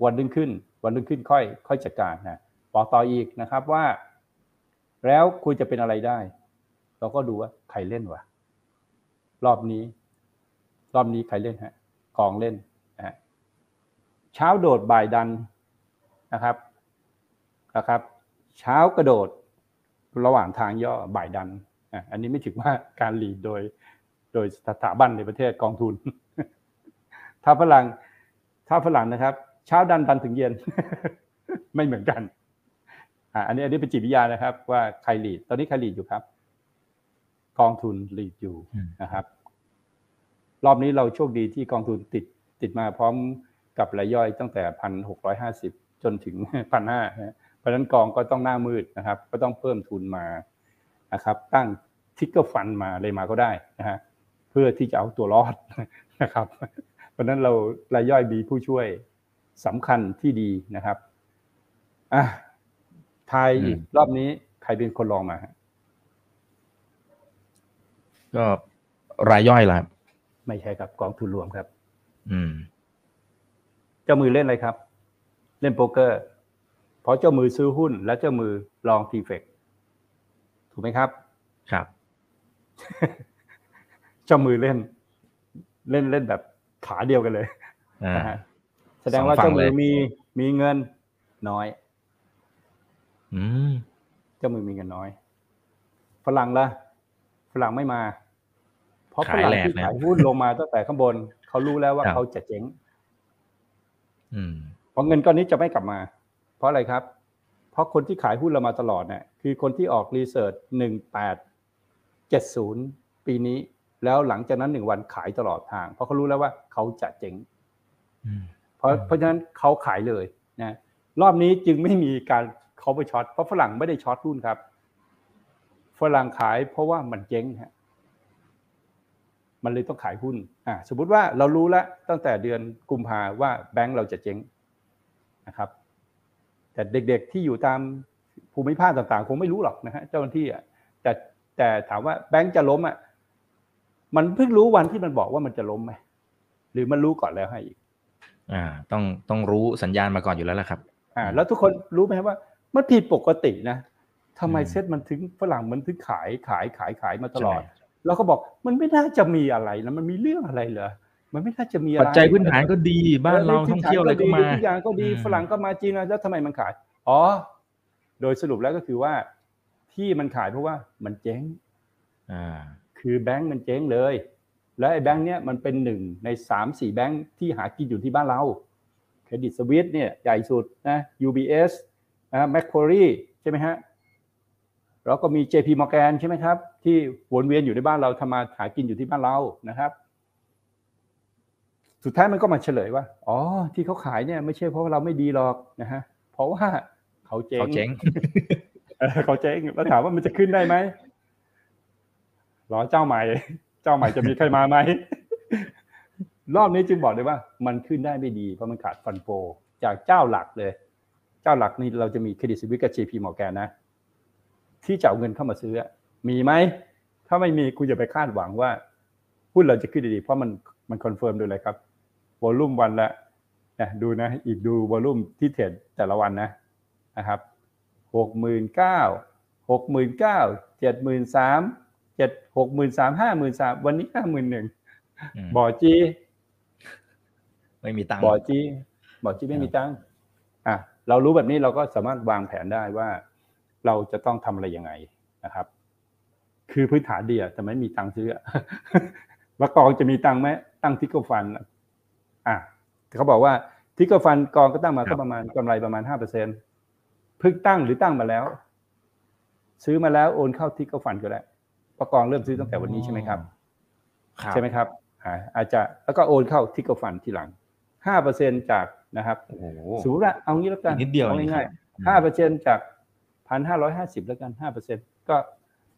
วันดึงขึ้น วันดึงขึ้นค่อย ค่อยจัดการนะบอกต่ออีกนะครับว่า แล้วคุณจะเป็นอะไรได้ เราก็ดูว่าใครเล่นวะรอบนี้ รอบนี้ใครเล่นฮะกองเล่นนะฮะเช้าโดดบ่ายดันนะครับนะครับ เช้ากระโดดระหว่างทางย่อบ่ายดันอันนี้ไม่ถือว่าการหลีดโดย โดยสถาบันในประเทศกองทุน ถ้าฝรั่งถ้าฝรั่งนะครับ เช้าดันดันถึงเย็น ไม่เหมือนกันอ่าอันนี้อันนี้เป็นจิตวิทยานะครับ ว่าใครหลีด ตอนนี้ใครหลีดอยู่ครับ กองทุนหลีดอยู่อืมนะครับ รอบนี้เราโชคดีที่กองทุนติดติดมาพร้อมกับรายย่อยตั้งแต่พันหกร้อยห้าสิบจนถึงพันห้าเพราะฉะนั้นกองก็ต้องหน้ามืดนะครับ ก็ต้องเพิ่มทุนมานะครับ ตั้งทิกเกอร์ฟันมาเลยมาก็ได้นะฮะเพื่อที่จะเอาตัวรอดนะครับ เพราะฉะนั้นเรารายย่อยมีผู้ช่วยสำคัญที่ดีนะครับอะทายอีกอืมรอบนี้ใครเป็นคนลองมาฮะก็รายย่อยละครับไม่ใช่ครับกองทุนรวมครับ อืม เจ้ามือเล่นอะไรครับ เล่นโป๊กเกอร์เพราะเจ้ามือซื้อหุ้น และเจ้ามือลองทีเฟกถูกไหมครับ ครับ เจ้ามือเล่น เล่นเล่นแบบ ขาเดียวกันเลยอ่านะฮะแสดงว่าสองฝั่เจ้างมือเลยมีมีเงินน้อย อืมเจ้ามือมีเงินน้อยฝรั่งละฝรั่งไม่มา เพราะฝขายรั่งแหลกที่นะขายหุ้นลงมาตั้งแต่ข้างบน เขารู้แล้วว่าครับเขาจะเจ๊งอืมเพราะเงินก้อนนี้จะไม่กลับมา เพราะอะไรครับ เพราะคนที่ขายหุ้นเรามาตลอดเนี่ยคือคนที่ออกรีเสิร์ชหนึ่งแปดเจ็ดศูนย์ปีนี้ แล้วหลังจากนั้นหนึ่งวันขายตลอดทาง เพราะเขารู้แล้วว่าเขาจะเจ๊งอืมเพราะอืมเพราะฉะนั้นเขาขายเลยนะรอบนี้จึงไม่มีการเขาไปช็อตเพราะฝรั่งไม่ได้ช็อตหุ้นครับฝรั่งขายเพราะว่ามันเจ๊งฮะมันเลยต้องขายหุ้นอ่าสมมุติว่าเรารู้แล้วตั้งแต่เดือนกุมภาว่าแบงก์เราจะเจ๊งนะครับ แต่เด็กๆที่อยู่ตามภูมิภาคต่างๆ คงไม่รู้หรอกนะฮะเจ้าหน้าที่อะแต่แต่ถามว่าแบงก์จะล้มอะ มันเพิ่งรู้วันที่มันบอกว่ามันจะล้มไหมหรือมันรู้ก่อนแล้วให้อีก อ่า ต้องต้องรู้สัญญาณมาก่อนอยู่แล้วล่ะครับ อ่า แล้วทุกคนรู้ไหมว่ามันผิดปกตินะทำไมอืมเซ็ตมันถึงฝรั่งมันถึงขายขายขายขายมาตลอดใช่แล้วก็บอกมันไม่น่าจะมีอะไรนะมันมีเรื่องอะไรเหรอมันไม่น่าจะมีอะไรปัจจัยพื้นฐานก็ดีบ้านเราพื้ท่องเที่ยวอะไรก็มาทุกอย่างก็ดีอืมฝรั่งก็มาจีนแล้วทำไมมันขาย อ๋อ โดยสรุปแล้วก็คือว่าที่มันขายเพราะว่ามันเจ๊ง อ่า คือแบงก์มันเจ๊งเลย และไอ้แบงก์เนี่ยมันเป็นหนึ่งในสามสี่แบงก์ที่หากินอยู่ที่บ้านเราเครดิตสวิสเนี่ยใหญ่สุดนะ UBS นะแมคควรีใช่ไหมฮะแล้วก็มี JP Morgan ใช่ไหมครับ ที่วนเวียนอยู่ในบ้านเราทำมาหากินอยู่ที่บ้านเรานะครับ สุดท้ายมันก็มาเฉลยว่า อ๋อ ที่เขาขายเนี่ยไม่ใช่เพราะว่าเราไม่ดีหรอกนะฮะเพราะว่าเขาเจ๊งเขาเจ๊งเออเขาเจ๊งแล้วถามว่ามันจะขึ้นได้ไหม รอเจ้าใหม่ เจ้าใหม่จะมีใครมาไหมรอบนี้จึงบอกเลยว่า มันขึ้นได้ไม่ดีเพราะมันขาด fund flow จากเจ้าหลักเลย เจ้าหลักนี่เราจะมี Credit Suisse กับ JP Morgan นะ ที่จะเอาเงินเข้ามาซื้อมีไหม ถ้าไม่มีคุณอย่าไปคาดหวังว่าหุ้นเราจะขึ้นดี เพราะมันมัน confirm ด้วยอะไรครับ volume วันละนะดูนะ อีกดู volume ที่ trade แต่ละวันนะนะครับหกหมื่นเก้าหกหมื่นเก้าเจ็ดหมื่นสาม เจ็ดหกหมื่นสามห้าหมื่นสามวันนี้ห้าหมื่นหนึ่งอืมบ่จี๊ไม่มีตังค์บ่จี๊บ่จี๊ไม่มีตังค์อะเรารู้แบบนี้เราก็สามารถวางแผนได้ว่า เราจะต้องทำอะไรยังไงนะครับ คือพื้นฐานดีอะแต่ไม่มีตังค์ซื้ออะแล้วกองจะมีตังค์ไหมตั้ง trigger fund อะอะเขาบอกว่า trigger fund กองก็ตั้งมาก็ประมาณกำไรประมาณห้าเปอร์เซ็นต์เพิ่งตั้งหรือตั้งมาแล้ว ซื้อมาแล้วโอนเข้า trigger fund ก็ได้ เพราะกองเริ่มซื้อตั้งแต่วันนี้ใช่ไหมครับครับใช่ไหมครับอ่าอาจจะแล้วก็โอนเข้า trigger fund ทีหลังห้าเปอร์เซ็นต์จากนะครับโอ้โหสมมติว่าเอางี้แล้วกันนิดเดียวอาเองง่ายครับๆห้าเปอร์เซ็นจากพันห้าร้อยห้าสิบแล้วกันห้าเปอร์เซ็นก็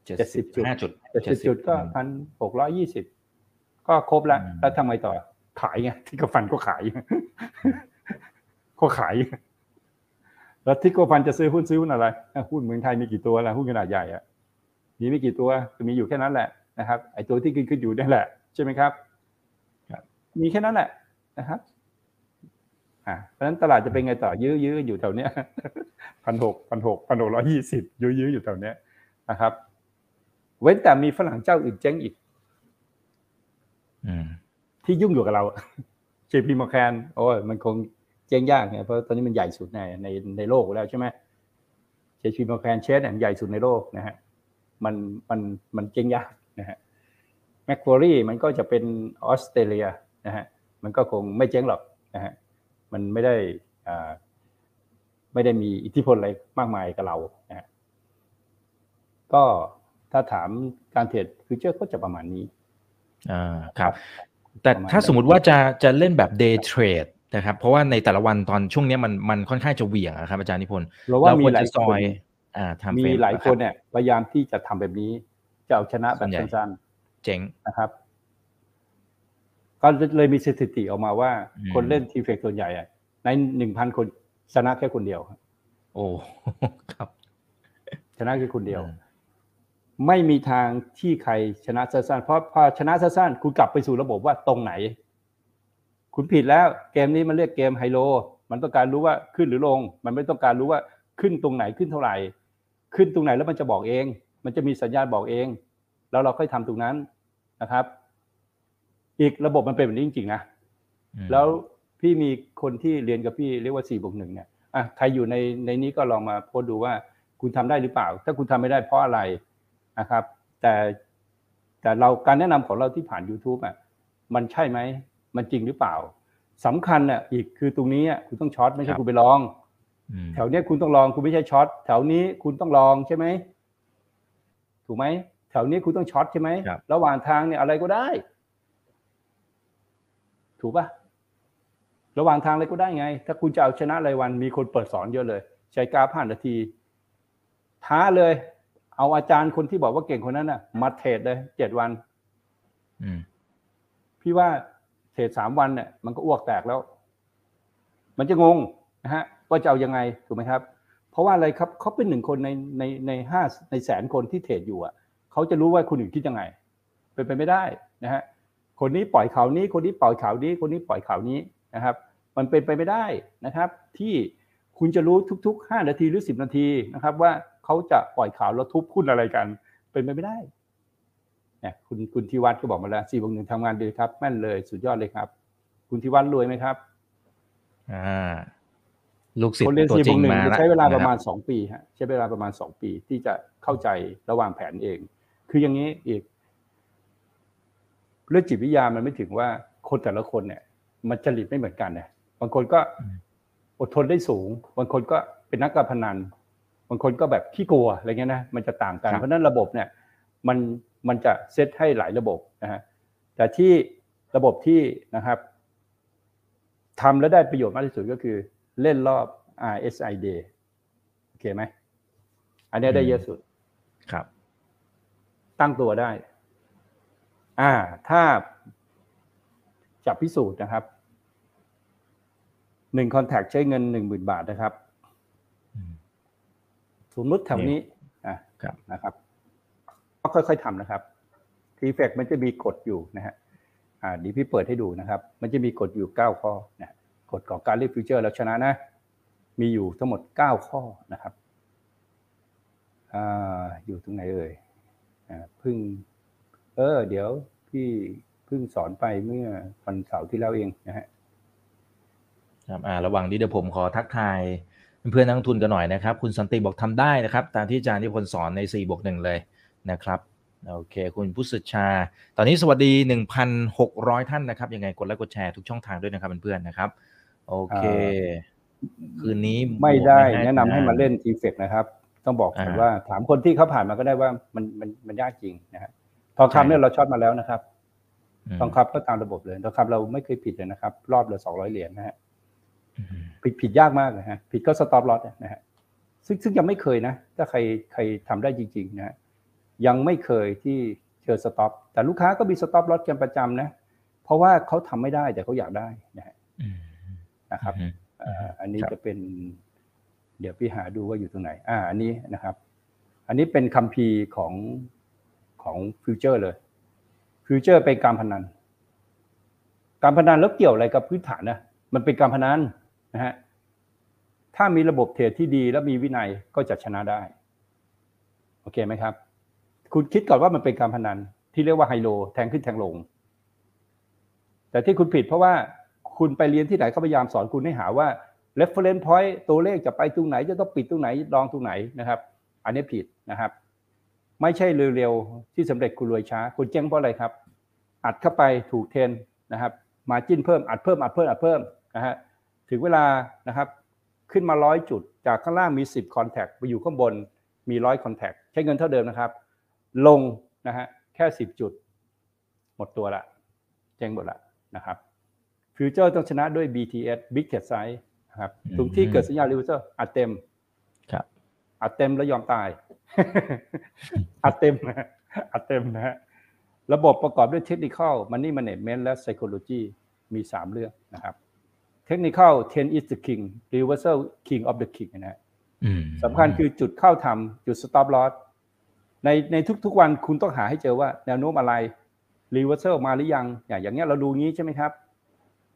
เจ็ด70สิบจุดห้าจุดเจ็ดสิบจุดก็พันหกร้อยยี่สิบก็ครบแล้วอืมแล้วทำไงต่อขายไง trigger fund ก็ขายก็ขายแล้วที่กฟันจะซื้อหุ้นซื้อหุ้นอะไรอะหุ้นเมืองไทยมีกี่ตัวล่ะหุ้นขนาดใหญ่อะ มีไม่กี่ตัวก็มีอยู่แค่นั้นแหละนะครับไอ้ตัวที่ขึ้นขึ้นอยู่นั่นแหละใช่ไหมครับครับมีแค่นั้นแหละนะครับอ่าเพราะฉะนั้นตลาดจะเป็นไงต่อยื้อยื้ออยู่แถวเนี้ยพันหกพันหกพันหกร้อยี่สิบยื้อยื้ออยู่แถวเนี้ยนะครับ เว้นแต่มีฝรั่งเจ้าอื่นเจ๊งอีกอืมที่ยุ่งอยู่กับเรา JP Morgan โอ้ยมันคงเจ๊งยากไงเพราะตอนนี้มันใหญ่สุดในในในโลกอยู่แล้วใช่ไหม JP Morgan Chase เนี่ยใหญ่สุดในโลกนะฮะ มันมันมันเจ๊งยากนะฮะ Macquarie มันก็จะเป็นออสเตรเลียนะฮะมันก็คงไม่เจ๊งหรอกนะฮะมันไม่ได้อ่าไม่ได้มีอิทธิพลอะไรมากมายกับเรานะฮะก็ถ้าถามการเทรดฟิวเจอร์ก็จะประมาณนี้อ่าครับ แต่ประมาณถ้านั้นสมมติว่าจะจะเล่นแบบ day trade นะครับ เพราะว่าในแต่ละวันตอนช่วงเนี้ยมันมันค่อนข้างจะเหวี่ยงอะครับอาจารย์นิพนธ์เราว่ามีควรหลาจะยซคอนยอ่าทำ มีเฟรหลายคนเนี่ยพยายามที่จะทำแบบนี้ จะเอาชนะแบส่วบนใหญ่สั้นเจ๋งๆนะครับ ก็เลยมีสถิติออกมาว่าอืมคนเล่นทีเฟกส่วนใหญ่อะในหนึ่งพันคนชนะแค่คนเดียวครับโอ้ครับ ชนะแค่คนเดียวอืมไม่มีทางที่ใครชนะสั้นๆเพราะพอชนะสั้นๆคุณกลับไปสู่ระบบว่าตรงไหนคุณคุณผิดแล้วเกมนี้มันเรียกเกมไฮโล มันต้องการรู้ว่าขึ้นหรือลง มันไม่ต้องการรู้ว่าขึ้นตรงไหนขึ้นเท่าไหร่ ขึ้นตรงไหนแล้วมันจะบอกเอง มันจะมีสัญญาณบอกเอง แล้วเราค่อยทำตรงนั้นนะครับ อีกระบบมันเป็นแบบนี้จริงๆนะอืมแล้วพี่มีคนที่เรียนกับพี่เรียกว่า4บวกหนึ่งเนี่ยอะใครอยู่ในในนี้ก็ลองมาโพสต์ดูว่าคุณทำได้หรือเปล่า ถ้าคุณทำไม่ได้เพราะอะไรนะครับ แต่แต่เราการแนะนำของเราที่ผ่าน YouTube อะมันใช่ไหม มันจริงหรือเปล่าสำคัญอะอีกคือตรงนี้อะคุณต้อง short ไม่ใช่คุณไป long อืม แถวเนี้ยคุณต้อง long คุณไม่ใช่ short แถวนี้คุณต้อง long ใช่ไหมถูกไหมแถวนี้คุณต้อง short ใช่ไหมครับระหว่างทางเนี่ยอะไรก็ได้ ถูกปะระหว่างทางอะไรก็ได้ไง ถ้าคุณจะเอาชนะรายวันมีคนเปิดสอนเยอะเลย ใช้กราฟผ่านนาที ท้าเลย เอาอาจารย์คนที่บอกว่าเก่งคนนั้นน่ะ มาเทรดเลยเจ็ดวันอืมพี่ว่าเทรดสามวันเนี่ยมันก็อ้วกแตกแล้ว มันจะงงนะฮะ ว่าจะเอายังไงถูกไหมครับ เพราะว่าอะไรครับเขาเป็นหนึ่งคนในในในห้าในแสนคนที่เทรดอยู่อะเขาจะรู้ว่าคนอื่นคิดยังไง เป็นไปไม่ได้นะฮะคนนี้ปล่อยข่าวนี้ คนนี้ปล่อยข่าวนี้ คนนี้ปล่อยข่าวนี้นะครับ มันเป็นไปไม่ได้นะครับ ที่คุณจะรู้ทุกๆ 5 นาทีหรือ 10 นาทีนะครับ ว่าเขาจะปล่อยข่าวแล้วทุบหุ้นอะไรกัน เป็นไปไม่ได้เนี่ยคุณคุณทิวัฒน์ก็บอกมาแล้วสี่บวกหนึ่งทำงานดีครับ แม่นเลยสุดยอดเลยครับ คุณทิวัฒน์รวยไหมครับ อ่า ลูกศิษคนย์เรียนตัวสี่จบริวงกหนึ่งมาจะแล้วใช้เวลาประมานณสองปีฮะใช้เวลาประมาณสองปีที่จะเข้าใจระวางแผนเอง คืออย่างนี้อีกเรื่องจิตวิทยามันไม่ถึงว่าคนแต่ละคนเนี่ย มันจริตไม่เหมือนกันนะบางคนก็อดทนได้สูง บางคนก็เป็นนักการพนัน บางคนก็แบบขี้กลัวอะไรเงี้ยนะมันจะต่างกันครับเพราะฉะนั้นระบบเนี่ย มันมันจะเซตให้หลายระบบนะฮะแต่ที่ระบบที่นะครับทำแล้วได้ประโยชน์มากที่สุดก็คือ เล่นรอบ RSI day โอเคไหม อันเนี้ยได้เยอะสุด ครับ ตั้งตัวได้ อ่า ถ้าจับพิสูจน์นะครับหนึ่งคอนแทคใช้เงินหนึ่งหมื่นบาทนะครับอืมสมมติแถวนี้อะครับนะครับก็ค่อยๆทำนะครับทีเฟกมันจะมีกฎอยู่นะฮะอ่าเดียวพี่เปิดให้ดูนะครับ มันจะมีกฎอยู่เก้าข้อนะ กฎของการเล่นฟิวเจอร์แล้วชนะนะ มีอยู่ทั้งหมดเก้าข้อนะครับออยู่ตรงไหนเอ่ยอพึ่ง เออ เดี๋ยวพี่พิ่งสอนไปเมื่อวันเสาร์ที่แล้วเองนะฮะครับอ่าระหว่างนี้เดี๋ยวผมขอทักทายเพื่อนนักลงทุนกันหน่อยนะครับ คุณสันติบอกทำได้นะครับ ตามที่อาจารย์ที่พลสอนใน4บวกหนึ่งเลยนะครับโอเค คุณพุทธชา ตอนนี้สวัสดี 1,600 ท่านนะครับ ยังไงกดไลค์กดแชร์ทุกช่องทางด้วยนะครับเพื่อนๆนะครับ โอเค คืนนี้ไม่ได้บวกแนะนำให้มาเล่น TFEX นะครับ ต้องบอกก่อนอ่าว่า ถามคนที่เขาผ่านมาก็ได้ว่ามันมันมันยากจริงนะฮะทองคำเนี่ยเรา short มาแล้วนะครับมทองคำก็ตามระบบเลยทองคำเราไม่เคยผิดเลยนะครับ รอบละสองร้อยเหรียญนะฮะอืมผิดผิดยากมากเลยฮะผิดก็ stop loss นะฮะซึ่งซึ่งยังไม่เคยนะ ถ้าใครใครทำได้จริง ๆนะฮะยังไม่เคยที่เจอ stop แต่ลูกค้าก็มี stop loss กันประจำนะ เพราะว่าเขาทำไม่ได้แต่เขาอยากได้นะฮะอืม นะครับอืมเอ่ออันนี้ครับจะเป็น เดี๋ยวพี่หาดูว่าอยู่ตรงไหน อ่า อันนี้นะครับ อันนี้เป็นคัมภีร์ของของฟิวเจอร์เลยฟิวเจอร์เป็นการพนัน การพนันแล้วเกี่ยวอะไรกับพื้นฐานนะมันเป็นการพนันนะฮะถ้ามีระบบเทรดที่ดีและมีวินัยก็จะชนะได้ โอเคไหมครับ คุณคิดก่อนว่ามันเป็นการพนันที่เรียกว่าไฮโล แทงขึ้นแทงลง แต่ที่คุณผิดเพราะว่า คุณไปเรียนที่ไหนเขาพยายามสอนคุณให้หาว่า reference point ตัวเลขจะไปตรงไหนจะต้องปิดตรงไหนลองตรงไหนนะครับ อันนี้ผิดนะครับ ไม่ใช่เร็วๆที่สำเร็จคุณรวยช้า คุณเจ๊งเพราะอะไรครับ อัดเข้าไปถูกเทนนะครับ margin เพิ่มอัดเพิ่มอัดเพิ่มอัดเพิ่มนะฮะถึงเวลานะครับ ขึ้นมาร้อยจุด จากข้างล่างมี 10 contract ไปอยู่ข้างบนมีร้อย contract ใช้เงินเท่าเดิมนะครับ ลงนะฮะแค่ 10 จุด หมดตัวละเจ๊งหมดละนะครับ ฟิวเจอร์ต้องชนะด้วย Bet Size Big Bet Size นะครับอืมตรงที่เกิดสัญญาณ reversal อัดเต็มครับอัดเต็มแล้วยอมตายอัดเต็มนะฮะอัดเต็มนะฮะระบบประกอบด้วยเทคนิค Money Management และ Psychology มี 3 เรื่องนะครับเทคนิค10 is the king reversal king of the king นะฮะอืมสำคัญคือจุดเข้าทำจุด stop loss ในในทุกๆวันคุณต้องหาให้เจอว่าแนวโน้มอะไร reversal มาหรือยัง อย่างอย่างเงี้ยเราดูงี้ใช่ไหมครับ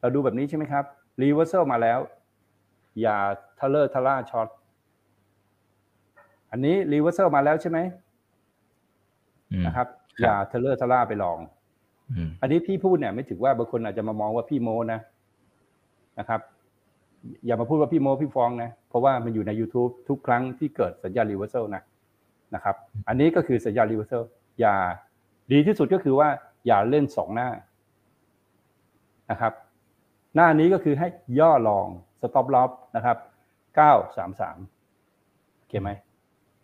เเราดูแบบนี้ใช่ไหมครับ reversal มาแล้ว อย่าทะเล่อทะล่า shortอันนี้ reversal มาแล้วใช่ไหมอืมนะครับครับ อย่าทะเล่อทะล่าไป long อืมอันนี้พี่พูดเนี่ย ไม่ถือว่าบางคนอาจจะมามองว่าพี่โม้นะนะครับ อย่ามาพูดว่าพี่โม้พี่ฟองนะ เพราะว่ามันอยู่ใน YouTube ทุกครั้งที่เกิดสัญญาณ reversal นะนะครับ อันนี้ก็คือสัญญาณ reversal อย่าดีที่สุดก็คือว่าอย่าเล่นสองหน้านะครับ หน้านี้ก็คือให้ย่อ longสต็อปล็อนะครับเก้าสามสามโอเคไหม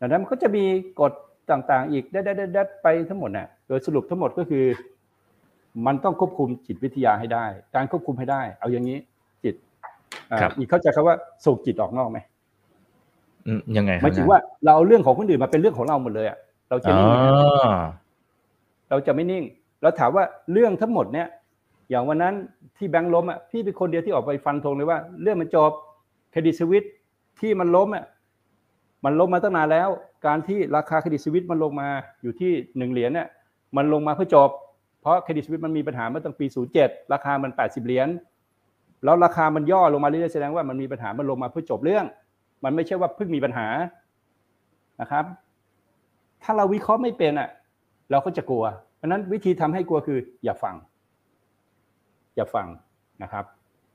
ดังนั้นมันก็จะมีกฎต่างๆ อีกได้ได้ไปทั้งหมดน่ะโดยสรุปทั้งหมดก็คือ มันต้องควบคุมจิตวิทยาให้ได้ การควบคุมให้ได้ เอาอย่างนี้จิตอ่าครับอีกเข้าใจคำว่าส่งจิตออกนอกไหมอืมยังไงคหรับมายถึงว่าเราเอาเรื่องของคนอื่นมาเป็นเรื่องของเราหมดเลยอะเราจะอ๋อนิ่งไหมเราจะไม่นิ่งแล้วถามว่าเรื่องทั้งหมดเนี่ย อย่างวันนั้นที่แบงค์ล้มอะพี่เป็นคนเดียวที่ออกไปฟันธงเลยว่า เรื่องมันจบเครดิตสวิตที่มันล้มอะมันล้มมาตั้งนานแล้ว การที่ราคาเครดิตสวิตมันลงมาอยู่ที่หนึ่งเหรียญเนี่ยมันลงมาเพื่อจบ เพราะเครดิตสวิตมันมีปัญหามื่อตั้งปี 07 ราคามัน 80 เหรียญแล้วราคามันย่อลงมาเรื่อยๆแสดงว่ามันมีปัญหามันลงมาเพื่อจบเรื่อง มันไม่ใช่ว่าเพิ่งมีปัญหานะครับ ถ้าเราวิเคราะห์ไม่เป็นอะเราก็จะกลัวเพราะฉะนั้นวิธีทำให้กลัวคืออย่าฟัง อย่าฟังนะครับ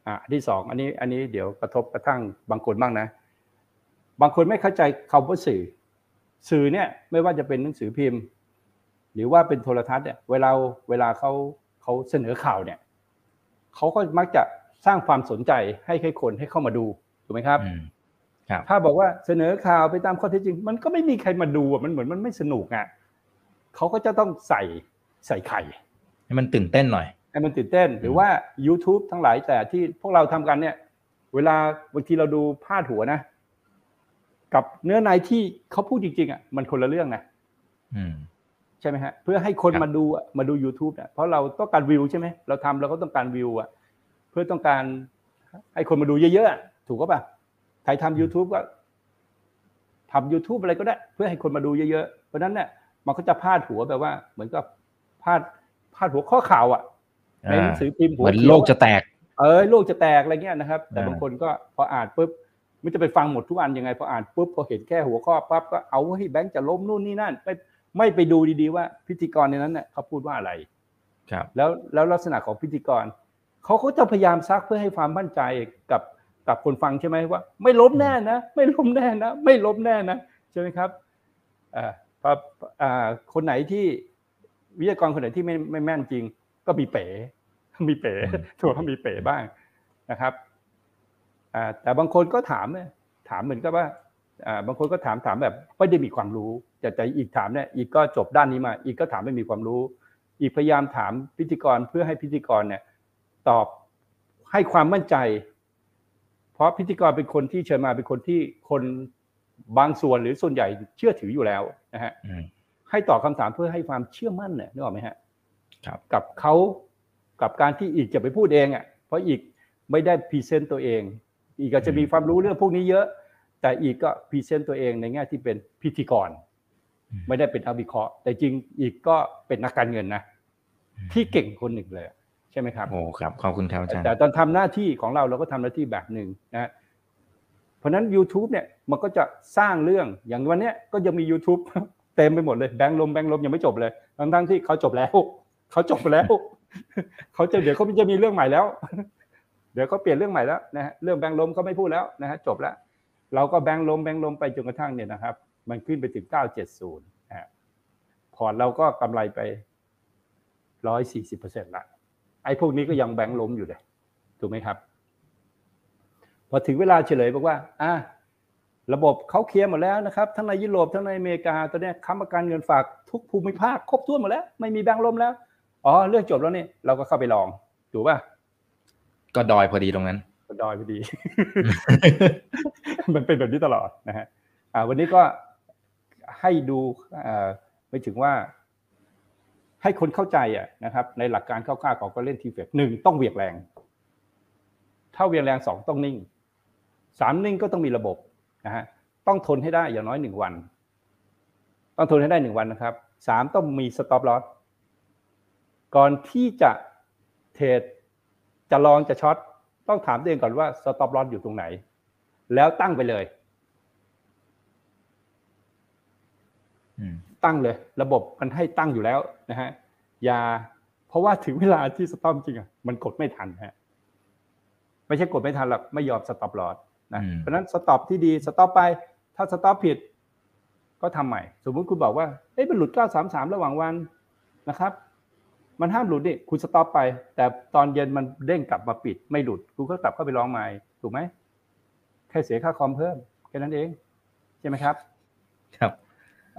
อะอันที่สองอันนี้อันนี้เดี๋ยวกระทบกระทั่งบางคนบ้างนะ บางคนไม่เข้าใจคำว่าสื่อ สื่อเนี่ยไม่ว่าจะเป็นหนังสือพิมพ์ หรือว่าเป็นโทรทัศน์เนี่ยเวลาเวลาเขาเขาเสนอข่าวเนี่ยเขาก็มักจะสร้างความสนใจให้ให้คนให้เข้ามาดูถูกไหมครับอืมครับถ้าบอกว่าเสนอข่าวไปตามข้อเท็จจริง มันก็ไม่มีใครมาดูอะมันเหมือนมันไม่สนุกอะเขาก็จะต้องใส่ใส่ไข่ให้มันตื่นเต้นหน่อย ให้มันตื่นเต้น หรือว่า YouTube ทั้งหลายแต่ที่พวกเราทำกันเนี่ย เวลาบางทีเราดูพาดหัวนะ กับเนื้อในที่เขาพูดจริงๆอะมันคนละเรื่องนะอืมใช่ไหมฮะ เพื่อให้คนครับมาดูอะมาดู YouTube เนี่ยเพราะเราต้องการวิวใช่ไหมเราทำเราก็ต้องการวิวอะเพื่อต้องการให้คนมาดูเยอะๆอะถูกก็ปล่ะใครทำ YouTube ก็ทำ YouTube อะไรก็ได้ เพื่อให้คนมาดูเยอะๆเพราะฉะนั้นเนี่ยมันก็จะพาดหัวแบบว่า เหมือนกับพาดพาดหัวข้อข่าวอะ ในหนังสือพิมพ์เหหัวมือนขียวโลกจะแตก เออโลกจะแตกอะไรเงี้ยนะครับ แต่อ่าบางคนก็พออ่านปุ๊บไม่จะไปฟังหมดทุกอันยังไงพออ่านปุ๊บพอเห็นแค่หัวข้อปั๊บก็เอาให้แบงค์จะล้มนู่นนี่นั่นไม่ไม่ไปดูดีๆว่าพิธีกรในนั้นเนี่ยเขาพูดว่าอะไร ครับ แล้วแล้วลักษณะของพิธีกรเขาก็จะพยายามซักเพื่อให้ความมั่นใจกับกับคนฟังใช่ไหมว่า ไม่ล้มแน่นะไม่ล้มแน่นะไม่ล้มแน่นะใช่ไหมครับอ่าพออ่าคนไหนที่วิทยากรคนไหนที่ไม่ไม่แม่นจริง ก็มีเป๋ มีเป๋อืมถือว่ามีเป๋บ้างนะครับอ่าแต่บางคนก็ถามเนี่ยถามเหมือนกับว่าอ่าบางคนก็ถามถามแบบไม่ได้มีความรู้แต่แต่อีกถามเนี่ยอีกก็จบด้านนี้มา อีกก็ถามไม่มีความรู้ อีกพยายามถามพิธีกรเพื่อให้พิธีกรเนี่ยตอบให้ความมั่นใจ เพราะพิธีกรเป็นคนที่เชิญมาเป็นคนที่คนบางส่วนหรือส่วนใหญ่เชื่อถืออยู่แล้วนะฮะอืมให้ตอบคำถามเพื่อให้ความเชื่อมั่นเนี่ยนึกออกไหมฮะครับ กับเขากับการที่อีกจะไปพูดเองอะเพราะอีกไม่ได้ present ตัวเอง อีกก็จะมีความรู้เรื่องพวกนี้เยอะ แต่อีกก็ present ตัวเองในแง่ที่เป็นพิธีกรอืมไม่ได้เป็นนักวิเคราะห์ แต่จริงอีกก็เป็นนักการเงินนะ ที่เก่งคนหนึ่งเลยใช่ไหมครับโอ้ครับขอบคุณครับอาจารย์แต่ตอนทำหน้าที่ของเราเราก็ทำหน้าที่แบบหนึ่งนะเพราะฉะนั้น YouTube เนี่ยมันก็จะสร้างเรื่องอย่างวันเนี้ยก็ยังมี YouTube เต็มไปหมดเลยแบงค์ลมแบงค์ลมยังไม่จบเลยทั้งทั้งๆที่เขาจบแล้ว เขาจบไปแล้วเขาจะเดี๋ยวเขาจะมีเรื่องใหม่แล้ว เดี๋ยวเขาเปลี่ยนเรื่องใหม่แล้วนะฮะเรื่องแบงค์ลมเขาไม่พูดแล้วนะฮะจบแล้ว เราก็แบงค์ลมแบงค์ลมไปจนกระทั่งเนี่ยนะครับ มันขึ้นไปถึง970นะฮะพอร์ตเราก็กำไรไป140%ละไอ้พวกนี้ก็ยังแบงค์ล้มอยู่เลยถูกไหมครับพอถึงเวลาเฉลยบอกว่าอะระบบเขาเคลียร์หมดแล้วนะครับทั้งในยุโรปทั้งในอเมริกาตอนนี้ค้ำประกันเงินฝากทุกภูมิภาคครบถ้วนหมดแล้ว ไม่มีแบงค์ล้มแล้ว อ๋อเรื่องจบแล้วนี่เราก็เข้าไปลองถูกป่ะก็ดอยพอดีตรงนั้นก็ดอยพอดี มันเป็นแบบนี้ตลอดนะฮะอ่าวันนี้ก็ให้ดูอ่าไม่ถึงว่า ให้คนเข้าใจอะนะครับ ในหลักการคร่าวๆของการเล่นทีเฟกหนึ่งต้องเหวียงแรงถ้าเหวียงแรงสองต้องนิ่งสามนิ่งก็ต้องมีระบบนะฮะต้องทนให้ได้อย่างน้อยหนึ่งวัน ต้องทนให้ได้หนึ่งวันนะครับสามต้องมีสต็อปลอส ก่อนที่จะ trade จะ long จะ short ต้องถามตัวเองก่อนว่า stop loss อยู่ตรงไหน แล้วตั้งไปเลยอืมตั้งเลย ระบบมันให้ตั้งอยู่แล้วนะฮะอย่าเพราะว่าถึงเวลาที่ stop จริงอะมันกดไม่ทันฮะไม่ใช่กดไม่ทันหรอกไม่ยอม stop loss นะอืมเพราะฉะนั้น stop ที่ดี stop ไป ถ้า stop ผิด ก็ทำใหม่ สมมุติคุณบอกว่าเอ้ยมันหลุด 933 ระหว่างวันนะครับ มันห้ามหลุดนี่คุณสต็อปไป แต่ตอนเย็นมันเด้งกลับมาปิด ไม่หลุดคุณก็กลับเข้าไปลองใหม่ถูกไหมแค่เสียค่าคอมเพิ่มแค่นั้นเองใช่ไหมครับ ครับ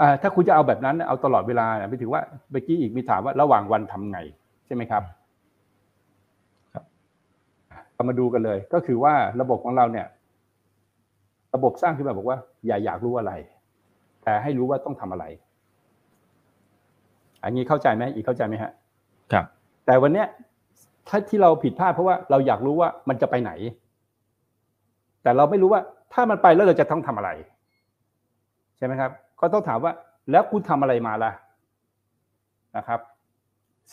อ่าถ้าคุณจะเอาแบบนั้นเอาตลอดเวลาเนี่ยไม่ถึงว่าเมื่อกี้อีกมีถามว่าระหว่างวันทำไงใช่ไหมครับครับเรามาดูกันเลย ก็คือว่าระบบของเราเนี่ย ระบบสร้างขึ้นมาบอกว่า อย่าอยากรู้อะไร แต่ให้รู้ว่าต้องทำอะไร อันนี้เข้าใจไหมอีกเข้าใจไหมฮะ ครับ แต่วันเนี้ยถ้าที่เราผิดพลาดเพราะว่าเราอยากรู้ว่ามันจะไปไหน แต่เราไม่รู้ว่าถ้ามันไปแล้วเราจะต้องทำอะไร ใช่ไหมครับ ก็ต้องถามว่าแล้วคุณทำอะไรมาล่ะนะครับ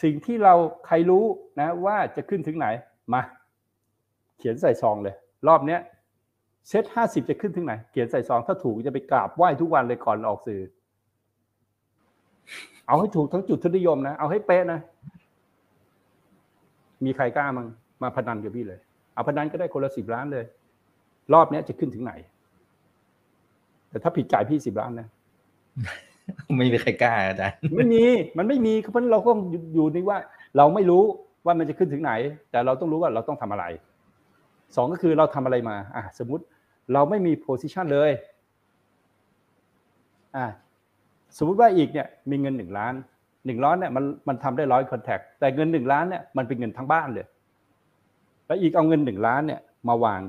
สิ่งที่เราใครรู้นะว่าจะขึ้นถึงไหนมา เขียนใส่ซองเลย รอบเนี้ยเซตห้าสิบจะขึ้นถึงไหน เขียนใส่ซองถ้าถูกจะไปกราบไหว้ทุกวันเลยก่อนออกสื่อ เอาให้ถูกทั้งจุดทศนิยมนะ เอาให้เป๊ะนะ มีใครกล้ามังมาพนันกับพี่เลย เอาพนันก็ได้คนละสิบล้านเลย รอบเนี้ยจะขึ้นถึงไหน แต่ถ้าผิดจ่ายพี่สิบล้านนะไม่มีใครกล้าอาจารย์ไม่มี มันไม่มีเพราะฉะนั้นเราก็อยู่ในว่า เราไม่รู้ว่ามันจะขึ้นถึงไหน แต่เราต้องรู้ว่าเราต้องทำอะไรสองก็คือเราทำอะไรมา อะสมมุติเราไม่มีโพซิชันเลย อะสมมุติว่าอีกเนี่ยมีเงินหนึ่งล้าน หนึ่งล้านเนี่ยมันมันทำได้ร้อยคอนแทคแต่เงินหนึ่งล้านเนี่ยมันเป็นเงินทั้งบ้านเลย แล้วอีกเอาเงินหนึ่งล้านเนี่ยมาวาง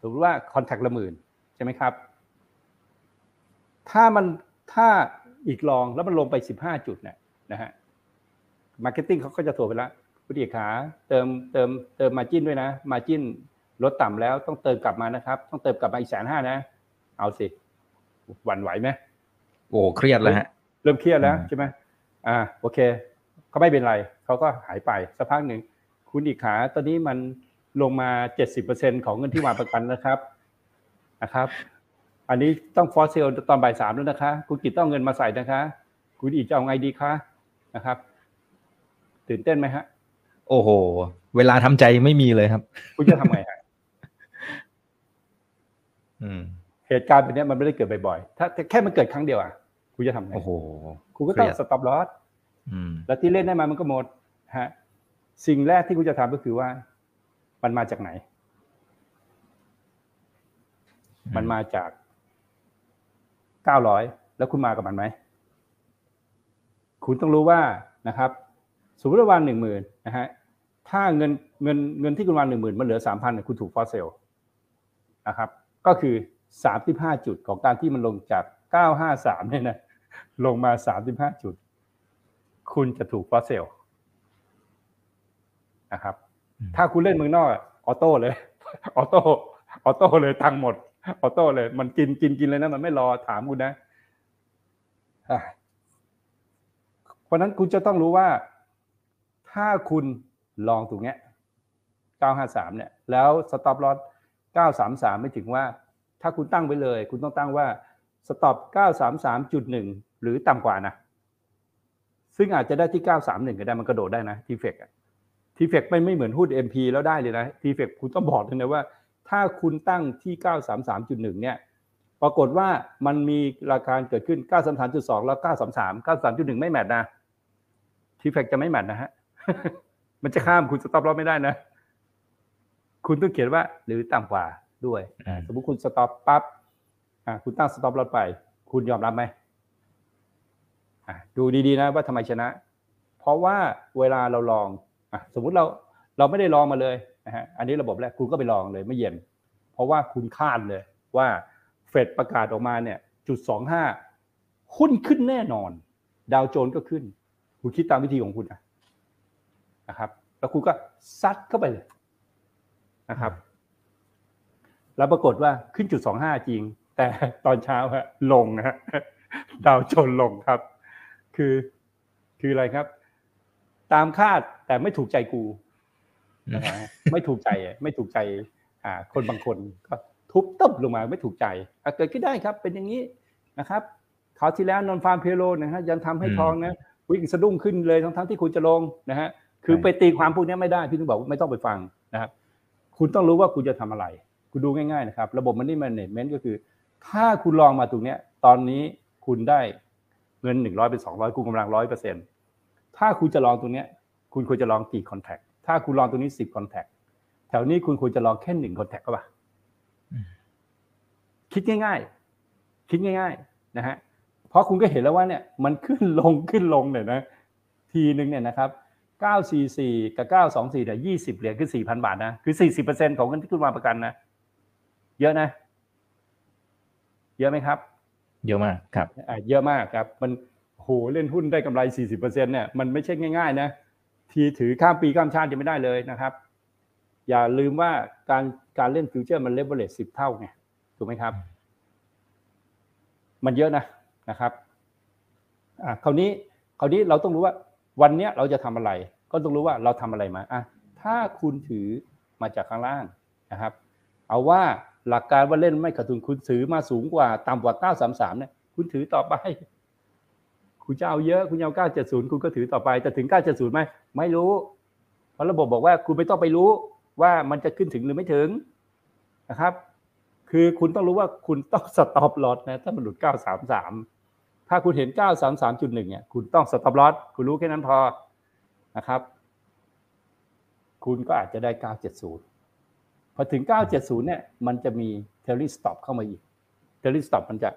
สมมติว่าคอนแทคละหมื่นใช่ไหมครับ ถ้ามันถ้าเอก long แล้วมันลงไปสิบห้าจุดเนี่ยนะฮะ marketing เขาก็จะโทรไปแล้วคุณเอกขาเติมเติมเติม margin ด้วยนะ margin ลดต่ำแล้วต้องเติมกลับมานะครับ ต้องเติมกลับมาอีกแสนห้านะ เอาสิหวั่นไหวไหมโอ้เครียดแล้วฮะ เริ่มเครียดแล้วอืมใช่ไหม อ่าโอเคก็ไม่เป็นไรเขาก็หายไปสักพักหนึ่งคุณเอกขาตอนนี้มันลงมาเจ็ดสิบเปอร์เซ็นของเงินที่วางประกันนะครับนะครับ อันนี้ต้อง force sell ตอนบ่ายสามแล้วนะคะ คุณเอกต้องเอาเงินมาใส่นะคะ คุณเอกจะเอาไงดีคะนะครับ ตื่นเต้นไหมฮะ โอ้โห เวลาทำใจไม่มีเลยครับ คุณจะทำไงฮะอืมเหตุการณ์แบบนี้มันไม่ได้เกิดบ่อยๆถ้าแค่มันเกิดครั้งเดียวอะ คุณจะทำไงโอ้โหคุณก็ต้องเครียด stop loss อืมแล้วที่เล่นได้มามันก็หมดฮะสิ่งแรกที่คุณจะทำก็คือว่า มันมาจากไหน มันมาจากเก้าร้อยแล้วคุณมากับมันไหมคุณต้องรู้ว่านะครับสมมติว่าวางหนึ่งหมื่นนะฮะถ้าเงินเงินเงินที่คุณวางหนึ่งหมื่นมันเหลือสามพันคุณถูกฟอสเซลนะครับ ก็คือสามสิบห้าจุดของการที่มันลงจากเก้าห้าสามเนี่ยนะ ลงมาสามสิบห้าจุด คุณจะถูก force sell นะครับอืมถ้าคุณเล่นเมืองนอกอะ auto เลย auto auto เลยตังค์หมด auto เลย มันกินกินกินเลยนะมันไม่รอถามคุณนะอะเพราะฉะนั้นคุณจะต้องรู้ว่า ถ้าคุณ long ตรงเนี้ย953 เนี่ย แล้ว stop loss 933 ไม่ถึงว่า ถ้าคุณตั้งไว้เลย คุณต้องตั้งว่า stop 933.1 หรือต่ำกว่านะ ซึ่งอาจจะได้ที่ 931 ก็ได้มันกระโดดได้นะทีเฟกอะทีเฟกไม่ไม่เหมือนหุ้น MP แล้วได้เลยนะทีเฟกคุณต้องบอกเลยนะว่า ถ้าคุณตั้งที่ 933.1 เนี่ย ปรากฏว่ามันมีราคาเกิดขึ้น 933.2 แล้ว 933 93.1ไม่แมทนะทีเฟกจะไม่แมทนะฮะ มันจะข้ามคุณสต็อปลอสไม่ได้นะ คุณต้องเขียนว่าหรือต่ำกว่าด้วยอืมสมมติคุณ stop ปั๊บอ่า คุณตั้ง stop loss ไป คุณยอมรับไหมดูดีๆนะว่าทำไมชนะ เพราะว่าเวลาเรา long อสมมุติเราเราไม่ได้ long มาเลยนะฮะอันนี้ระบบแรกคุณก็ไป long เลยไม่เย็น เพราะว่าคุณคาดเลยว่าเฟดประกาศออกมาเนี่ยจุดสองห้าหุ้นขึ้นแน่นอน ดาวโจนส์ก็ขึ้น คุณคิดตามวิธีของคุณนะนะครับ แล้วคุณก็ซัดเข้าไปเลยนะครับ แล้วปรากฏว่าขึ้นจุดสองห้าจริง แต่ตอนเช้าฮะลงนะฮะดาวโจนส์ลงครับ คือคืออะไรครับ ตามคาดแต่ไม่ถูกใจกูนะฮะไม่ถูกใจอะไม่ถูกใจ อ่า คนบางคนก็ทุบตึบลงมาไม่ถูกใจอะเกิดขึ้นได้ครับ เป็นอย่างนี้นะครับคราวที่แล้วนอนฟาร์มเพโลนะฮะยังทำให้อืมทองนะวิ่งสะดุ้งขึ้นเลยทั้งทั้งๆที่คุณจะลงนะฮะคือใช่ไปตีความพวกนี้ไม่ได้พี่ถึงบอกว่าไม่ต้องไปฟังนะครับ คุณต้องรู้ว่าคุณจะทำอะไร คุณดูง่ายๆนะครับ ระบบมันนี่มันเน e ก็คือ ถ้าคุณลองมาตรงเนี้ยตอนนี้คุณได้เงินหนึ่งร้อยเป็นสองร้อยคุณกำลังร้อยเปอร์เซ็นถ้าคุณจะลองตรงเนี้ยคุณควรจะลองกี่คอนแทคถ้าคุณลองตรงนี้สิบคอนแทคแถวนี้คุณควรจะลองแค่หนึ่งคอนแทคก็ป่ะอืมคิดง่าย ๆ คิดง่าย ๆ นะฮะเพราะคุณก็เห็นแล้วว่าเนี่ยมันขึ้นลงขึ้นลงเนี่ยนะทีหนึ่งเนี่ยนะครับ944 กับ 924เนี่ย20 เหรียญคือ 4,000 บาทนะ คือ 40%ของเงินที่คุณวางประกันนะ เยอะนะ เยอะไหมครับ เยอะมากครับอ่าเยอะมากครับ มันโหเล่นหุ้นได้กำไร40%เนี่ยมันไม่ใช่ง่ายๆนะทีถือข้ามปีข้ามชาติจะไม่ได้เลยนะครับ อย่าลืมว่าการการเล่นฟิวเจอร์มันเลเวลเลตสิบเท่าไงถูกไหมครับ มันเยอะนะนะครับอ่าคราวนี้คราวนี้เราต้องรู้ว่าวันเนี้ยเราจะทำอะไร ก็ต้องรู้ว่าเราทำอะไรมาอะถ้าคุณถือมาจากข้างล่างนะครับ เอาว่า หลักการว่าเล่นไม่ขาดทุนคุณถือมาสูงกว่าต่ำกว่า 933 เนี่ย คุณถือต่อไป คุณจะเอาเยอะคุณเอา 970 คุณก็ถือต่อไป แต่ถึง 970ไหมไม่รู้ เพราะระบบบอกว่าคุณไม่ต้องไปรู้ว่ามันจะขึ้นถึงหรือไม่ถึงนะครับ คือคุณต้องรู้ว่าคุณต้องสต็อปลอสนะถ้ามันหลุด 933 ถ้าคุณเห็น 933.1 เนี่ย คุณต้องสต็อปลอสคุณรู้แค่นั้นพอนะครับ คุณก็อาจจะได้ 970 พอถึง 970 เนี่ย มันจะมี trailing stop เข้ามาอีก trailing stop มันจะ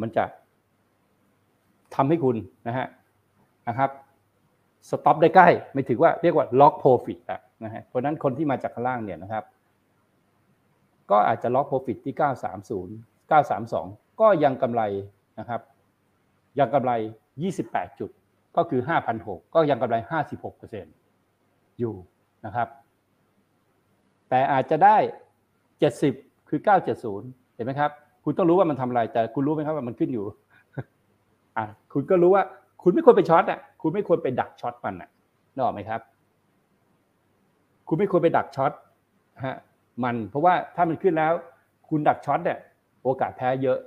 มันจะทำให้คุณนะฮะนะครับ stop ได้ใกล้ ไม่ถือว่าเรียกว่า lock profit อะนะฮะเพราะนั้นคนที่มาจากข้างล่างเนี่ยนะครับ ก็อาจจะ lock profit ที่ 930 932 ก็ยังกำไรนะครับ ยังกำไร 28 จุด ก็คือ5,600ก็ยังกำไร 56%อยู่นะครับ แต่อาจจะได้ 70 คือ 970 เห็นไหมครับ คุณต้องรู้ว่ามันทำอะไร แต่คุณรู้ไหมครับว่ามันขึ้นอยู่อะคุณก็รู้ว่า คุณไม่ควรไป short อะ คุณไม่ควรไปดัก short มันอะนึกออกไหมครับ คุณไม่ควรไปดัก short ฮะมัน เพราะว่าถ้ามันขึ้นแล้ว คุณดัก short เนี่ยโอกาสแพ้เยอะ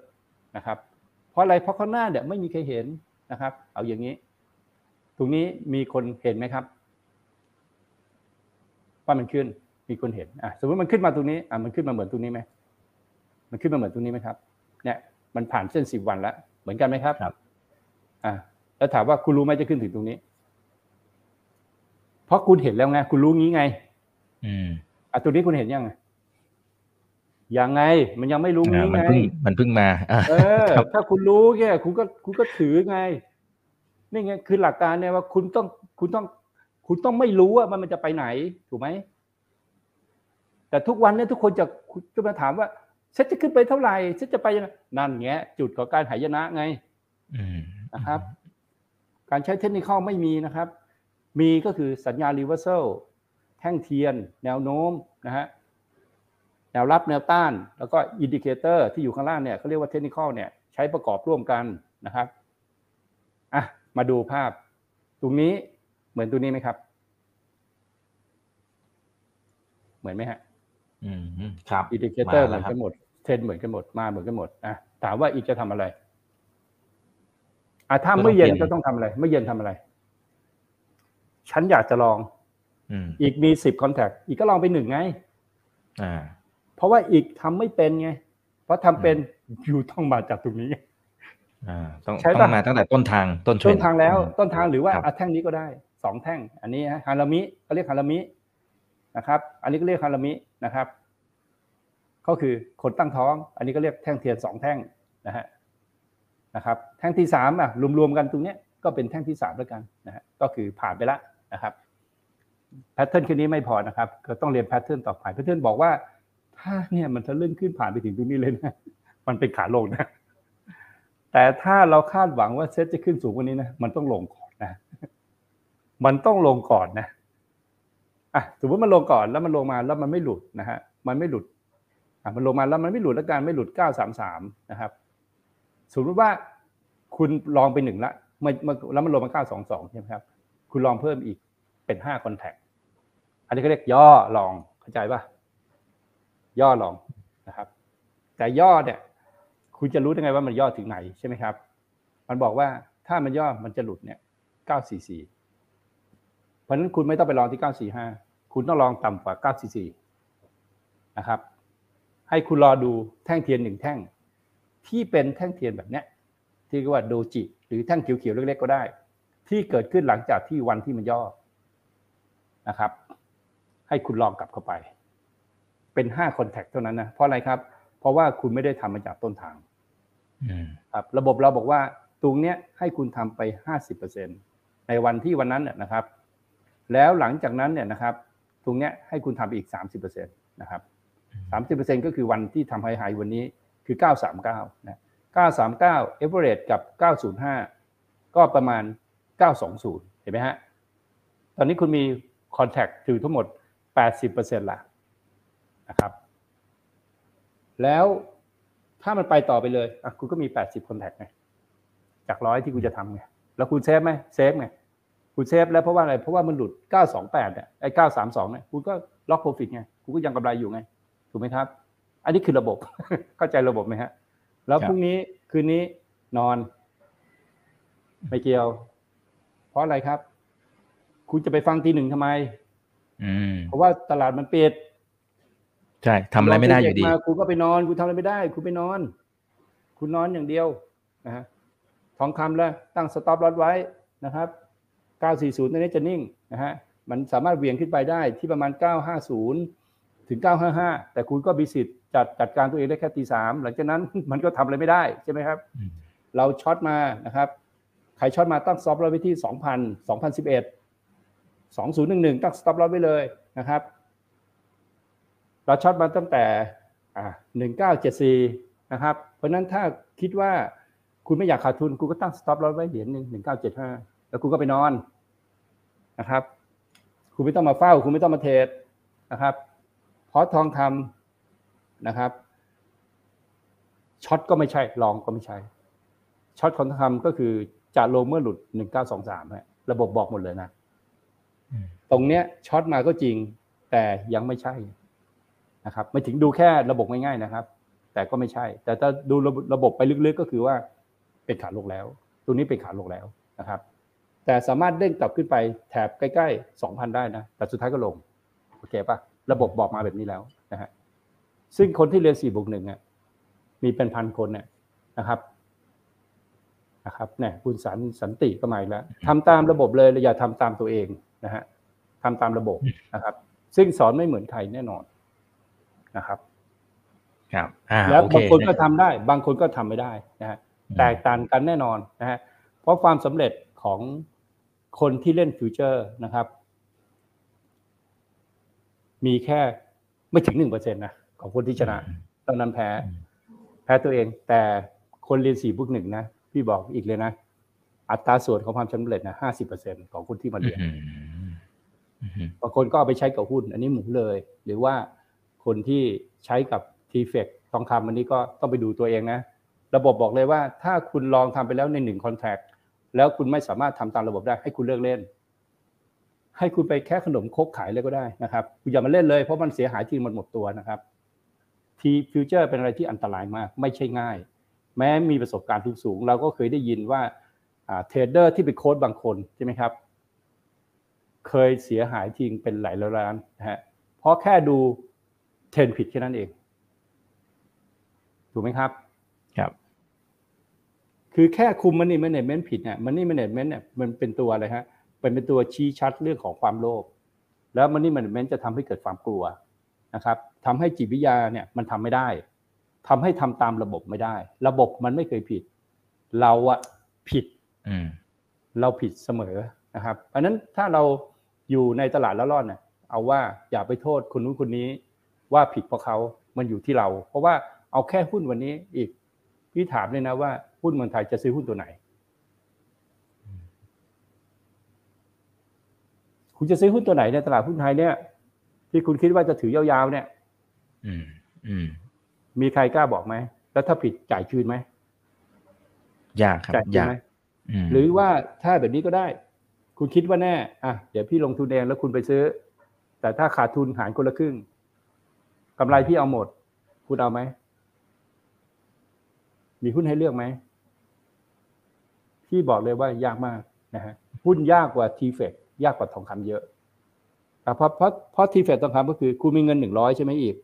นะครับ เพราะอะไร เพราะข้างหน้าเนี่ยไม่มีใครเห็นนะครับ เอาอย่างนี้ ตรงนี้มีคนเห็นไหมครับ ว่ามันขึ้น มีคนเห็นอะสมมติมันขึ้นมาตรงนี้อะมันขึ้นมาเหมือนตรงนี้ไหมมันขึ้นมาเหมือนตรงนี้ไหมครับ เนี่ย มันผ่านเส้นสิบวันแล้วเหมือนกันไหมครับครับอะแล้วถามว่าคุณรู้ไหมจะขึ้นถึงตรงนี้ เพราะคุณเห็นแล้วไง คุณรู้งี้ไง อืมอะตัวนี้คุณเห็นยังไงยังไง มันยังไม่รู้อ่างี้มันไงเพิ่งมันเพิ่งมาอ่าเออครับถ้าคุณรู้แค่คุณก็คุณก็ถือไงนี่ไงคือหลักการเนี่ยว่าคุณต้องคุณต้อง คุณต้องไม่รู้ว่ามันมันจะไปไหน ถูกไหม แต่ทุกวันเนี่ยทุกคนจะจะมาถามว่าฉันจะขึ้นไปเท่าไหร่ฉันจะไปยังไงนั่นเงี้ยจุดของการหายนะไงอืมนะครับ การใช้เทคนิคไม่มีนะครับ มีก็คือสัญญาณ reversal แท่งเทียน แนวโน้มนะฮะแนวรับแนวต้าน แล้วก็ indicator ที่อยู่ข้างล่างเนี่ยเขาเรียกว่าเทคนิคเนี่ยใช้ประกอบร่วมกันนะครับอะมาดูภาพ ตรงนี้เหมือนตัวนี้ไหมครับ เหมือนไหมฮะ อืมครับอินดิเคเตอร์มาเหแล้มืวอนครับกันหมดเทรนด์เหมือนกันหมดมาเหมือนกันหมดอะถามว่าอีกจะทำอะไรอะถ้าเมื่อเย็นก็ต้องทำอะไรเมื่อเย็นทำอะไร ฉันอยากจะลองอืมอีกมีสิบคอนแทคอีกก็ลองไปหนึ่งไงอ่าเพราะว่าอีกทำไม่เป็นไง เพราะทำเป็นอยู่ต้องมาจากตรงนี้อ่าต้องใช่ต้อปะงมาตั้งแต่ต้นทางต้นเทรต้นนด์ทางแล้วอืมต้นทางหรือว่าครับอะแท่งนี้ก็ได้สองแท่ง อันนี้ฮะฮารามิเขาเรียกฮารามิ นะครับ อันนี้ก็เรียกฮารามินะครับ ก็คือคนตั้งท้อง อันนี้ก็เรียกแท่งเทียนสองแท่งนะฮะนะครับ แท่งที่สามอะรวมๆกันตรงเนี้ยก็เป็นแท่งที่สามแล้วกันนะฮะก็คือผ่านไปละนะครับแพทเทิร์นแค่นี้ไม่พอนะครับ ก็ต้องเรียนแพทเทิร์นต่อไปแพทเทิร์นบอกว่า ถ้าเนี่ยมันทะลึ่งขึ้นผ่านไปถึงตรงนี้เลยนะมันเป็นขาลงนะแต่ถ้าเราคาดหวังว่าเซ็ตจะขึ้นสูงกว่านี้นะมันต้องลงก่อนนะ มันต้องลงก่อนนะ อะสมมติมันลงก่อนแล้วมันลงมาแล้วมันไม่หลุดนะฮะมันไม่หลุดอะมันลงมาแล้วมันไม่หลุดแล้วการไม่หลุด 933 นะครับ สมมติว่าคุณลองไปหนึ่งละมันมันแล้วมันลงมา 922 ใช่ไหมครับ คุณลองเพิ่มอีกเป็น 5 คอนแทคอันนี้เขาเรียกย่อลองเข้าใจป่ะย่อลองนะครับ แต่ย่อเนี่ย คุณจะรู้ได้ไงว่ามันย่อถึงไหนใช่ไหมครับ มันบอกว่าถ้ามันย่อมันจะหลุดเนี่ย 944 ราะฉะนั้นคุณไม่ต้องไปลองที่ 945 คุณต้องลองต่ำกว่า 944 นะครับ ให้คุณรอดูแท่งเทียนหนึ่งแท่ง ที่เป็นแท่งเทียนแบบเนี้ยที่เรียกว่าโดจิ หรือแท่งเขียวๆเล็กๆก็ได้ ที่เกิดขึ้นหลังจากที่วันที่มันย่อนะครับ ให้คุณลองกลับเข้าไป เป็นห้าคอนแทคเท่านั้นนะเพราะอะไรครับ เพราะว่าคุณไม่ได้ทำมาจากต้นทางอืมครับระบบเราบอกว่าตรงเนี้ยให้คุณทำไป50%ในวันที่วันนั้นน่ยนะครับ แล้วหลังจากนั้นเนี่ยนะครับตรงเนี้ยให้คุณทำไปอีก 30%นะครับ30%ก็คือวันที่ทำไฮไฮวันนี้คือ 939นะ939 average กับ 905 ก็ประมาณ 920 เห็นไหมฮะ ตอนนี้คุณมี contact ถือทั้งหมด 80%ละนะครับ แล้วถ้ามันไปต่อไปเลยอะคุณก็มี 80 contract ไง จากร้อยที่คุณจะทำไง แล้วคุณ safe ไหม safe ไง คุณ safe แล้วเพราะว่าอะไรเพราะว่ามันหลุด 928เนี่ยไอ้932เนี่ยคุณก็ lock profit ไงคุณก็ยังกำไรอยู่ไง ถูกไหมครับ อันนี้คือระบบ เข้าใจระบบไหมฮะ แล้วพรุ่งนี้คืนนี้นอน ไม่เกี่ยว เพราะอะไรครับ คุณจะไปฟังตีหนึ่งทำไมอืมเพราะว่าตลาดมันปิดใช่ทำอะไรไม่ได้อยู่ดีมาคุณก็ไปนอนคุณทำอะไรไม่ได้ คุณไปนอน คุณนอนอย่างเดียวนะฮะทองคำแล้วตั้งสต็อปลอตไว้นะครับ 940ตัวนี้จะนิ่งนะฮะ มันสามารถเหวี่ยงขึ้นไปได้ที่ประมาณ 950 ถึง 955 แต่คุณก็มีสิทธิ์จัดจัดการตัวเองได้แค่ตีสามหลังจากนั้นมันก็ทำอะไรไม่ได้ใช่ไหมครับอืมเรา short มานะครับ ใคร short มาตั้ง stop loss ไว้ที่ 2,000 2011 2011 ตั้ง stop loss ไว้เลยนะครับ เรา short มาตั้งแต่อ่า1974 นะครับ เพราะฉะนั้นถ้าคิดว่าคุณไม่อยากขาดทุน คุณก็ตั้ง stop loss ไว้เหรียญหนึ่ง1975 แล้วคุณก็ไปนอนนะครับ คุณไม่ต้องมาเฝ้า คุณไม่ต้องมาเทรดนะครับเพราะทองคำนะครับช็อตก็ไม่ใช่ลองก็ไม่ใช่ช็อตของทองคำก็คือจะลงเมื่อหลุด1923ฮะระบบบอกหมดเลยนะตรงเนี้ยช็อตมาก็จริง แต่ยังไม่ใช่นะครับ ไม่ถึงดูแค่ระบบง่ายๆนะครับ แต่ก็ไม่ใช่ แต่ถ้าดูระบบระบบไปลึกๆก็คือว่าเป็นขาลงแล้ว ตัวนี้เป็นขาลงแล้วนะครับ แต่สามารถเด้งกลับขึ้นไปแถบใกล้ๆ 2,000 ได้นะ แต่สุดท้ายก็ลง โอเคปะระบบบอกมาแบบนี้แล้วนะฮะ ซึ่งคนที่เรียน4บวกหนึ่งอะมีเป็นพันคนเนี่ยนะครับนะครับเนี่ยคุณสันสันติก็มาอีกแล้วทำตามระบบเลยอย่าทำตามตัวเองนะฮะทำตามระบบนะครับ ซึ่งสอนไม่เหมือนใครแน่นอนนะครับ ครับอ่าแล้วโอเคบางคนก็ทำได้ บางคนก็ทำไม่ได้นะฮะอืมแตกต่างกันแน่นอนนะฮะเพราะความสำเร็จของ คนที่เล่นฟิวเจอร์นะครับ มีแค่ไม่ถึงหนึ่งเปอร์เซ็นต์นะของคนที่ชนะตอนนั้นแพ้อืมแพ้ตัวเอง แต่คนเรียนสี่บุกหนึ่งนะพี่บอกอีกเลยนะ อัตราส่วนของความสำเร็จนะห้าสิบเปอร์เซ็นของคนที่มาเรียนอืมอืมบางคนก็เอาไปใช้กับหุ้น อันนี้หมุนเลย หรือว่าคนที่ใช้กับ t f e c ทองคำอันนี้ก็ต้องไปดูตัวเองนะ ระบบบอกเลยว่าถ้าคุณลองทำไปแล้วในหนึ่ง contract แล้วคุณไม่สามารถทำตามระบบได้ ให้คุณเลิกเล่น ให้คุณไปแค่ขนมครกขายเลยก็ได้นะครับคุณอย่ามาเล่นเลยเพราะมันเสียหายจริงมันหมดตัวนะครับ ทีฟิวเจอร์เป็นอะไรที่อันตรายมาก ไม่ใช่ง่าย แม้มีประสบการณ์ทุกสูง เราก็เคยได้ยินว่า trader ที่เป็นโค้ชบางคนใช่ไหมครับ เคยเสียหายจริงเป็นหลายร้อยล้านนะฮะเพราะแค่ดูเทรนด์ผิดแค่นั้นเองถูกไหมครับ คือแค่คุมมันนี่แมเนจเมนต์ผิดเนี่ยมันนี่แมเนจเมนต์เนี่ยมันเป็นตัวอะไรฮะเป็นเป็นตัวชี้ชัดเรื่องของความโลภแล้วมันนี่แมเนจเมนต์จะทำให้เกิดความกลัวนะครับทำให้จิตวิทยาเนี่ยมันทำไม่ได้ทำให้ทำตามระบบไม่ได้ ระบบมันไม่เคยผิด เราอะผิดอืมเราผิดเสมอนะครับเพราะฉะนั้นถ้าเราอยู่ในตลาดแล้วรอดเนี่ยเอาว่าอย่าไปโทษคนนู้นคนนี้ ว่าผิดเพราะเขามันอยู่ที่เรา เพราะว่าเอาแค่หุ้นวันนี้อีกพี่ถามเลยนะว่า หุ้นเมืองไทยจะซื้อหุ้นตัวไหน คุณจะซื้อหุ้นตัวไหนในตลาดหุ้นไทยเนี่ย ที่คุณคิดว่าจะถือยาวๆเนี่ย อืม อืม มีใครกล้าบอกไหม แล้วถ้าผิดจ่ายคืนไหมยากครับจ่ายคืนยากไหมอืมหรือว่าถ้าแบบนี้ก็ได้ คุณคิดว่าแน่ อะเดี๋ยวพี่ลงทุนเองแล้วคุณไปซื้อ แต่ถ้าขาดทุนหารคนละครึ่งกำไรพี่เอาหมด คุณเอาไหมมีหุ้นให้เลือกไหม พี่บอกเลยว่ายากมากนะฮะหุ้นยากกว่าทีเฟกยากกว่าทองคำเยอะเพราะเพราะเพราะทีเฟกทองคำก็คือคุณมีเงินหนึ่งร้อยใช่ไหมอีก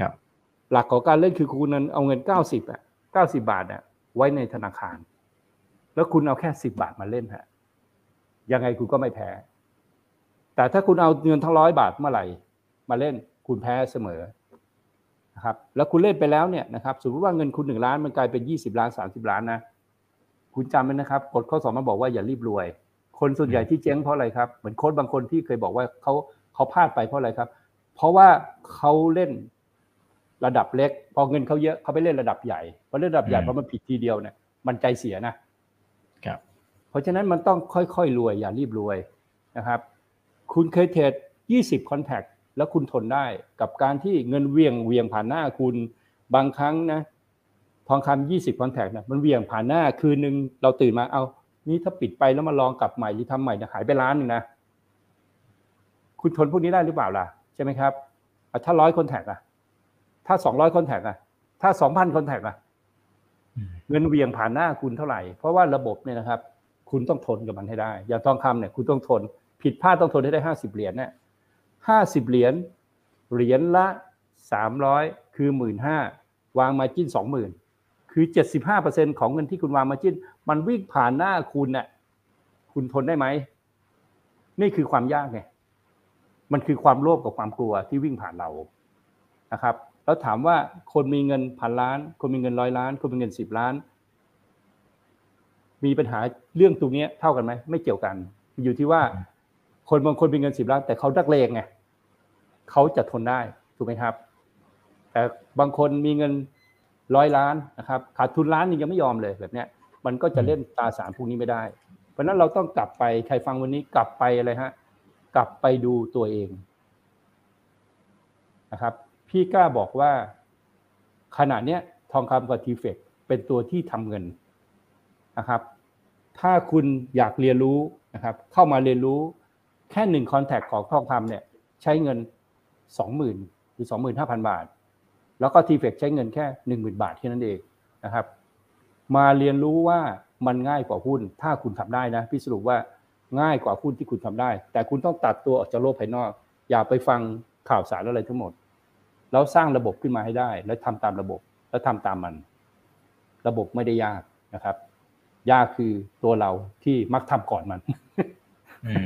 ครับ หลักของการเล่นคือคุณนั้นเอาเงินเก้าสิบอะเก้าสิบาทอะ ไว้ในธนาคาร แล้วคุณเอาแค่สิบบาทมาเล่นฮะยังไงคุณก็ไม่แพ้ แต่ถ้าคุณเอาเงินทั้งร้อยบาทเมื่อไหร่ มาเล่นคุณแพ้เสมอนะครับ แล้วคุณเล่นไปแล้วเนี่ยนะครับ สมมติว่าเงินคุณหนึ่งล้านมันกลายเป็นยี่สิบล้านสามสิบล้านนะ คุณจำไว้นะครับกฎข้อสองมาบอกว่าอย่ารีบรวย คนส่วนใหญ่ที่เจ๊งเพราะอะไรครับ เหมือนโค้ดบางคนที่เคยบอกว่าเขาเขาพลาดไปเพราะอะไรครับ เพราะว่าเขาเล่นระดับเล็ก พอเงินเขาเยอะเขาไปเล่นระดับใหญ่พอเล่นระดับใหญ่พอมันผิดทีเดียวเนี่ยมันใจเสียนะครับ เพราะฉะนั้นมันต้องค่อยๆรวยอย่ารีบรวยนะครับ คุณเคยเทรด20คอนแทคแล้วคุณทนได้กับการที่เงินเวียงเวียงผ่านหน้าคุณบางครั้งนะ ทองคำ20 คอนแทคนะมันเวียงผ่านหน้าคืนหนึ่งเราตื่นมาเอานี่ถ้าปิดไปแล้วมาลองกลับใหม่หรือทำใหม่เนี่ยหายไปล้านหนึ่งนะคุณทนพวกนี้ได้หรือเปล่าล่ะใช่ไหมครับถ้าร้อยคอนแทคอะถ้าสองร้อยคอนแทคอะถ้าสองพันคอนแทคอะเงินเวียงผ่านหน้าคุณเท่าไหร่ เพราะว่าระบบเนี่ยนะครับ คุณต้องทนกับมันให้ได้ อย่างทองคำเนี่ยคุณต้องทน ผิดพลาดต้องทนให้ได้ห้าสิบเหรียญเนี่ยห้าสิบเหรียญเหรียญละสามร้อยคือหมื่นห้าวางมาจิ้นสองหมื่น คือเจ็ดสิบห้าเปอร์เซ็นของเงินที่คุณวางมาจิ้น มันวิ่งผ่านหน้าคุณเนี่ยคุณทนได้ไหม นี่คือความยากไง มันคือความโลภกับความกลัวที่วิ่งผ่านเรานะครับ แล้วถามว่าคนมีเงินพันล้าน คนมีเงินร้อยล้าน คนมีเงินสิบล้าน มีปัญหาเรื่องตรงนี้เท่ากันไหมไม่เกี่ยวกัน อยู่ที่ว่าคนบางคนมีเงินสิบล้าน แต่เขาดักเลงไงเขาจะทนได้ถูกไหมครับ แต่บางคนมีเงิน ร้อยล้านนะครับขาดทุนล้านนึงยังไม่ยอมเลยแบบเนี้ยมันก็จะเล่นตาสารพวกนี้ไม่ได้ เพราะนั้นเราต้องกลับไปใครฟังวันนี้กลับไปอะไรฮะกลับไปดูตัวเองนะครับ พี่กล้าบอกว่าขณะเนี้ยทองคำกับทีเฟกเป็นตัวที่ทำเงินนะครับ ถ้าคุณอยากเรียนรู้นะครับ เข้ามาเรียนรู้แค่หนึ่งคอนแทคของทองคำเนี่ยใช้เงินสองหมื่นหรือสองหมื่นห้าพันบาท แล้วก็ทีเฟกใช้เงินแค่หนึ่งหมื่นบาทแค่นั้นเองนะครับ มาเรียนรู้ว่ามันง่ายกว่าหุ้น ถ้าคุณทำได้นะพี่สรุปว่าง่ายกว่าหุ้นที่คุณทำได้ แต่คุณต้องตัดตัวออกจากโลกภายนอก อย่าไปฟังข่าวสารอะไรทั้งหมด แล้วสร้างระบบขึ้นมาให้ได้ แล้วทำตามระบบ แล้วทำตามมัน ระบบไม่ได้ยากนะครับ ยากคือตัวเราที่มักทำก่อนมันอืม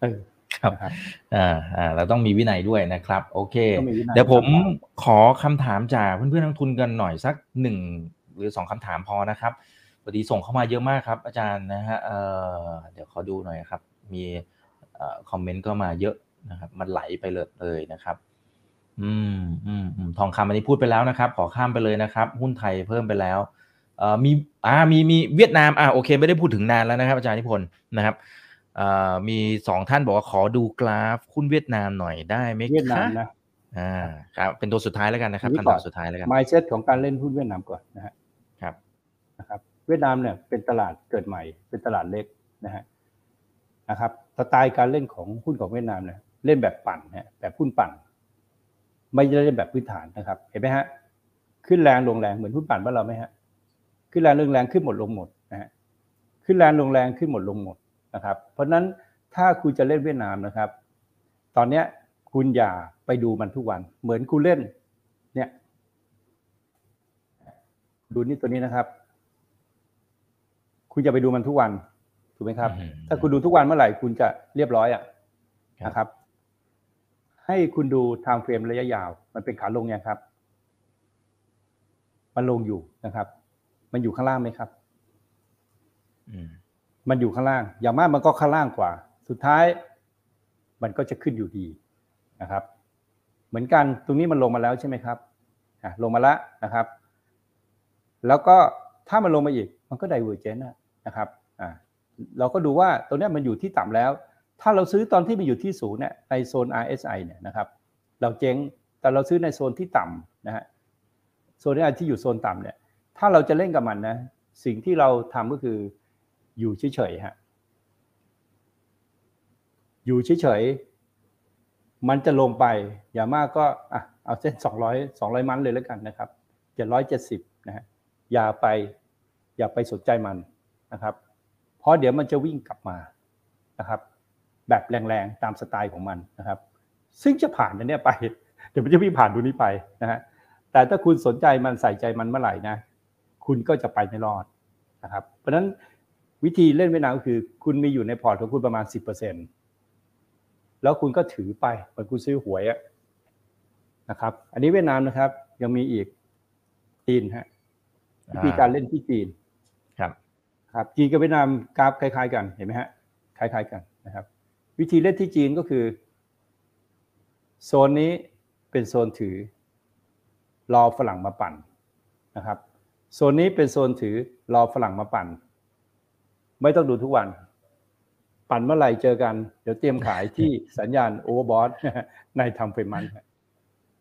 เออ ครับนะครับอ่าอ่าเราต้องมีวินัยด้วยนะครับ โอเคต้องมีวินัยเดี๋ยวผมครับขอคำถามจากเพื่อนๆนักทุนกันหน่อยสักหนึ่งหรือสองคำถามพอนะครับพอดีส่งเข้ามาเยอะมากครับ อาจารย์นะฮะเอ่อเดี๋ยวขอดูหน่อยครับ มีเอ่อคอมเมนต์ก็มาเยอะนะครับ มันไหลไปเลยเลยนะครับอืมอืมอืมทองคำอันนี้พูดไปแล้วนะครับ ขอข้ามไปเลยนะครับ หุ้นไทยเพิ่มไปแล้วเอ่อมีอ่ามีมีเวียดนามอ่าโอเค ไม่ได้พูดถึงนานแล้วนะครับ อาจารย์นิพนธ์นะครับเอ่อ มีสองท่านบอกว่าขอดูกราฟหุ้นเวียดนามหน่อยได้ไหมคะเวียดนามนะอ่าครับเป็นตัวสุดท้ายแล้วกันนะครับนี่คำก่ถาอนมสุดท้ายแล้วกัน mindset ของการเล่นหุ้นเวียดนามก่อนนะฮะครับนะครับ เวียดนามเนี่ยเป็นตลาดเกิดใหม่ เป็นตลาดเล็กนะฮะนะครับสไตล์การเล่นของหุ้นของเวียดนามเนี่ยเล่นแบบปั่นฮะแบบหุ้นปั่น ไม่ได้เล่นแบบพื้นฐานนะครับ เห็นไหมฮะขึ้นแรงลงแรงเหมือนหุ้นปั่นบ้านเราไหมฮะขึ้นแรงลงแรงขึ้นหมดลงหมดนะฮะขึ้นแรงลงแรงขึ้นหมดลงหมด นะครับ เพราะฉะนั้นถ้าคุณจะเล่นเวียดนามนะครับ ตอนเนี้ยคุณอย่าไปดูมันทุกวัน เหมือนคุณเล่น เนี่ย ดูนี่ตัวนี้นะครับ คุณจะไปดูมันทุกวันถูกไหมครับอืมถ้าคุณดูทุกวันเมื่อไหร่คุณจะเรียบร้อยอะครับนะครับ ให้คุณดู time frame ระยะยาว มันเป็นขาลงยังครับ มันลงอยู่นะครับ มันอยู่ข้างล่างไหมครับ อืม มันอยู่ข้างล่าง อย่างมากมันก็ข้างล่างกว่า สุดท้ายมันก็จะขึ้นอยู่ดีนะครับ เหมือนกันตรงนี้มันลงมาแล้วใช่ไหมครับอะลงมาแล้วนะครับ แล้วก็ถ้ามันลงมาอีก มันก็ไดเวอร์เจนนะครับอ่าเราก็ดูว่าตรงนี้มันอยู่ที่ต่ำแล้ว ถ้าเราซื้อตอนที่มันอยู่ที่สูงเนี่ยในโซน RSI เนี่ยนะครับ เราเจ๊งแต่เราซื้อในโซนที่ต่ำนะฮะโซนที่อยู่โซนต่ำเนี่ย ถ้าเราจะเล่นกับมันนะสิ่งที่เราทำก็คือ อยู่เฉยๆฮะอยู่เฉยๆมันจะลงไป อย่างมากก็อะเอาเส้น 200 200 มันเลยแล้วกันนะครับ 770นะฮะอย่าไปอย่าไปสนใจมันนะครับ เพราะเดี๋ยวมันจะวิ่งกลับมานะครับ แบบแรงๆตามสไตล์ของมันนะครับ ซึ่งจะผ่านอันนี้ไป เดี๋ยวมันจะวิ่งผ่านตรงนี้ไปนะฮะแต่ถ้าคุณสนใจมันใส่ใจมันเมื่อไหร่นะคุณก็จะไปไม่รอดนะครับ เพราะฉะนั้น วิธีเล่นเวียดนามก็คือ คุณมีอยู่ในพอร์ตของคุณประมาณ 10%แล้วคุณก็ถือไปเหมือนคุณซื้อหวยนะครับ อันนี้เวียดนามนะครับ ยังมีอีกจีนฮะวิธีการเล่นที่จีนครับครับ จีนกับเวียดนามกราฟคล้าย ๆ กันเห็นไหมฮะคล้าย ๆ กันนะครับ วิธีเล่นที่จีนก็คือ โซนนี้เป็นโซนถือ รอฝรั่งมาปั่นนะครับ โซนนี้เป็นโซนถือรอฝรั่งมาปั่น ไม่ต้องดูทุกวัน ปั่นเมื่อไหร่เจอกัน เดี๋ยวเตรียมขายที่สัญญาณโอเวอร์บอทในทำเฟรมัน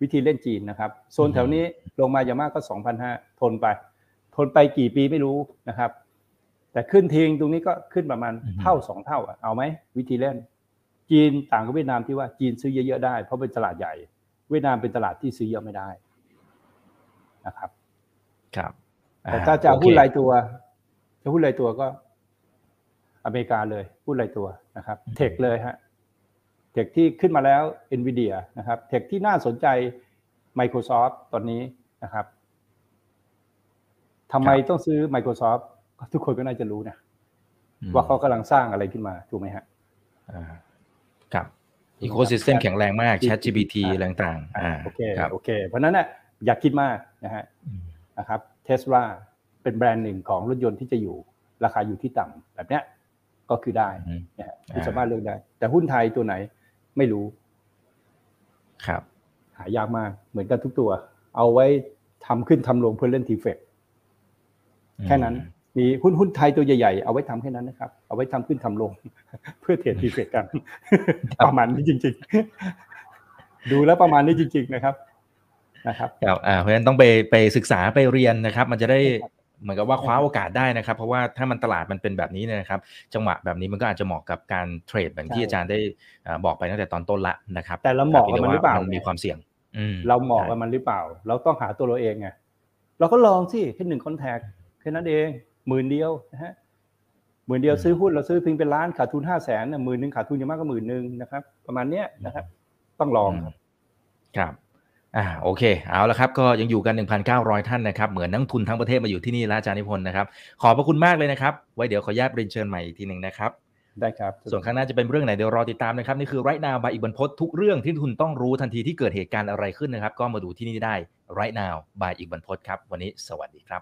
วิธีเล่นจีนนะครับ โซนแถวนี้ลงมาอย่างมากก็2,500ทนไป ทนไปกี่ปีไม่รู้นะครับ แต่ขึ้นทิ้งตรงนี้ก็ขึ้นประมาณเท่าสองเท่าอะเอาไหมวิธีเล่น จีนต่างกับเวียดนามที่ว่าจีนซื้อเยอะๆได้เพราะเป็นตลาดใหญ่ เวียดนามเป็นตลาดที่ซื้อเยอะไม่ได้นะครับ ครับแต่ถ้าจะหุ้นรายตัว จะหุ้นรายตัวก็ อเมริกาเลยหุ้นรายตัวนะครับ tech เลยฮะ tech ที่ขึ้นมาแล้ว NVIDIA นะครับ tech ที่น่าสนใจ Microsoft ตอนนี้นะครับทำไมต้องซื้อ Microsoft ทุกคนก็น่าจะรู้นะว่าเขากำลังสร้างอะไรขึ้นมาถูกไหมฮะครับ ecosystem แข็งแรงมาก Chat GPT อะไรต่างๆอ่าโอเคโอเค เพราะนั้นน่ะอย่าคิดมากนะฮะนะครับเทสลาเป็นแบรนด์หนึ่งของรถยนต์ที่จะอยู่ราคาอยู่ที่ต่ำแบบเนี้ย ก็คือได้นะฮะคุณสามารถเลือกได้ แต่หุ้นไทยตัวไหนไม่รู้ ครับ หายากมากเหมือนกันทุกตัว เอาไว้ทำขึ้นทำลงเพื่อเล่นทีเฟกแค่นั้น มีหุ้นหุ้นไทยตัวใหญ่ๆเอาไว้ทำแค่นั้นนะครับ เอาไว้ทำขึ้นทำลง เพื่อเทรดทีเฟกกัน ประมาณนี้จริง ๆ ดูแล้วประมาณนี้จริง ๆ นะครับนะครับครับอ่าเพราะฉะนั้นต้องไปไปศึกษาไปเรียนนะครับ มันจะได้ เหมือนกับว่าคว้าโอกาสได้นะครับ เพราะว่าถ้ามันตลาดมันเป็นแบบนี้นะครับ จังหวะแบบนี้มันก็อาจจะเหมาะกับการเทรดแบบที่อาจารย์ได้บอกไปตั้งแต่ตอนต้นละนะครับ แต่เราเหมาะกับมันหรือเปล่ามันมีความเสี่ยงเราเหมาะกับมันหรือเปล่า เราต้องหาตัวเราเองไงเราก็ลองสิแค่หนึ่งคอนแทคแค่นั้นเองหมื่นเดียวนะฮะหมื่นเดียวซื้อหุ้นเราซื้อเพียงเป็นล้านขาดทุนห้าแสนหมื่นหนึ่งขาดทุนยังมากกว่าหมื่นหนึ่งนะครับ ประมาณเนี้ยนะครับ ต้องลองครับ ครับ อ่าโอเคเอาละครับก็ยังอยู่กัน 1,900 ท่านนะครับเหมือนนักทุนทั้งประเทศมาอยู่ที่นี่แล้วอาจารย์นิพนธ์นะครับขอบพระคุณมากเลยนะครับไว้เดี๋ยวขออนุญาตเรียนเชิญใหม่อีกทีหนึ่งนะครับได้ครับส่วนข้างหน้าจะเป็นเรื่องไหนเดี๋ยวรอติดตามนะครับนี่คือไรนาวบายอีกบรรพททุกเรื่องที่คุณต้องรู้ทันทีที่เกิดเหตุการณ์อะไรขึ้นนะครับ ก็มาดูที่นี่ได้ไรนาวบายอีกบรรพทครับ วันนี้สวัสดีครับ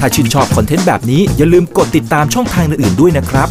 ถ้าชื่นชอบคอนเทนต์แบบนี้อย่าลืมกดติดตามช่องทางอื่นๆด้วยนะครับ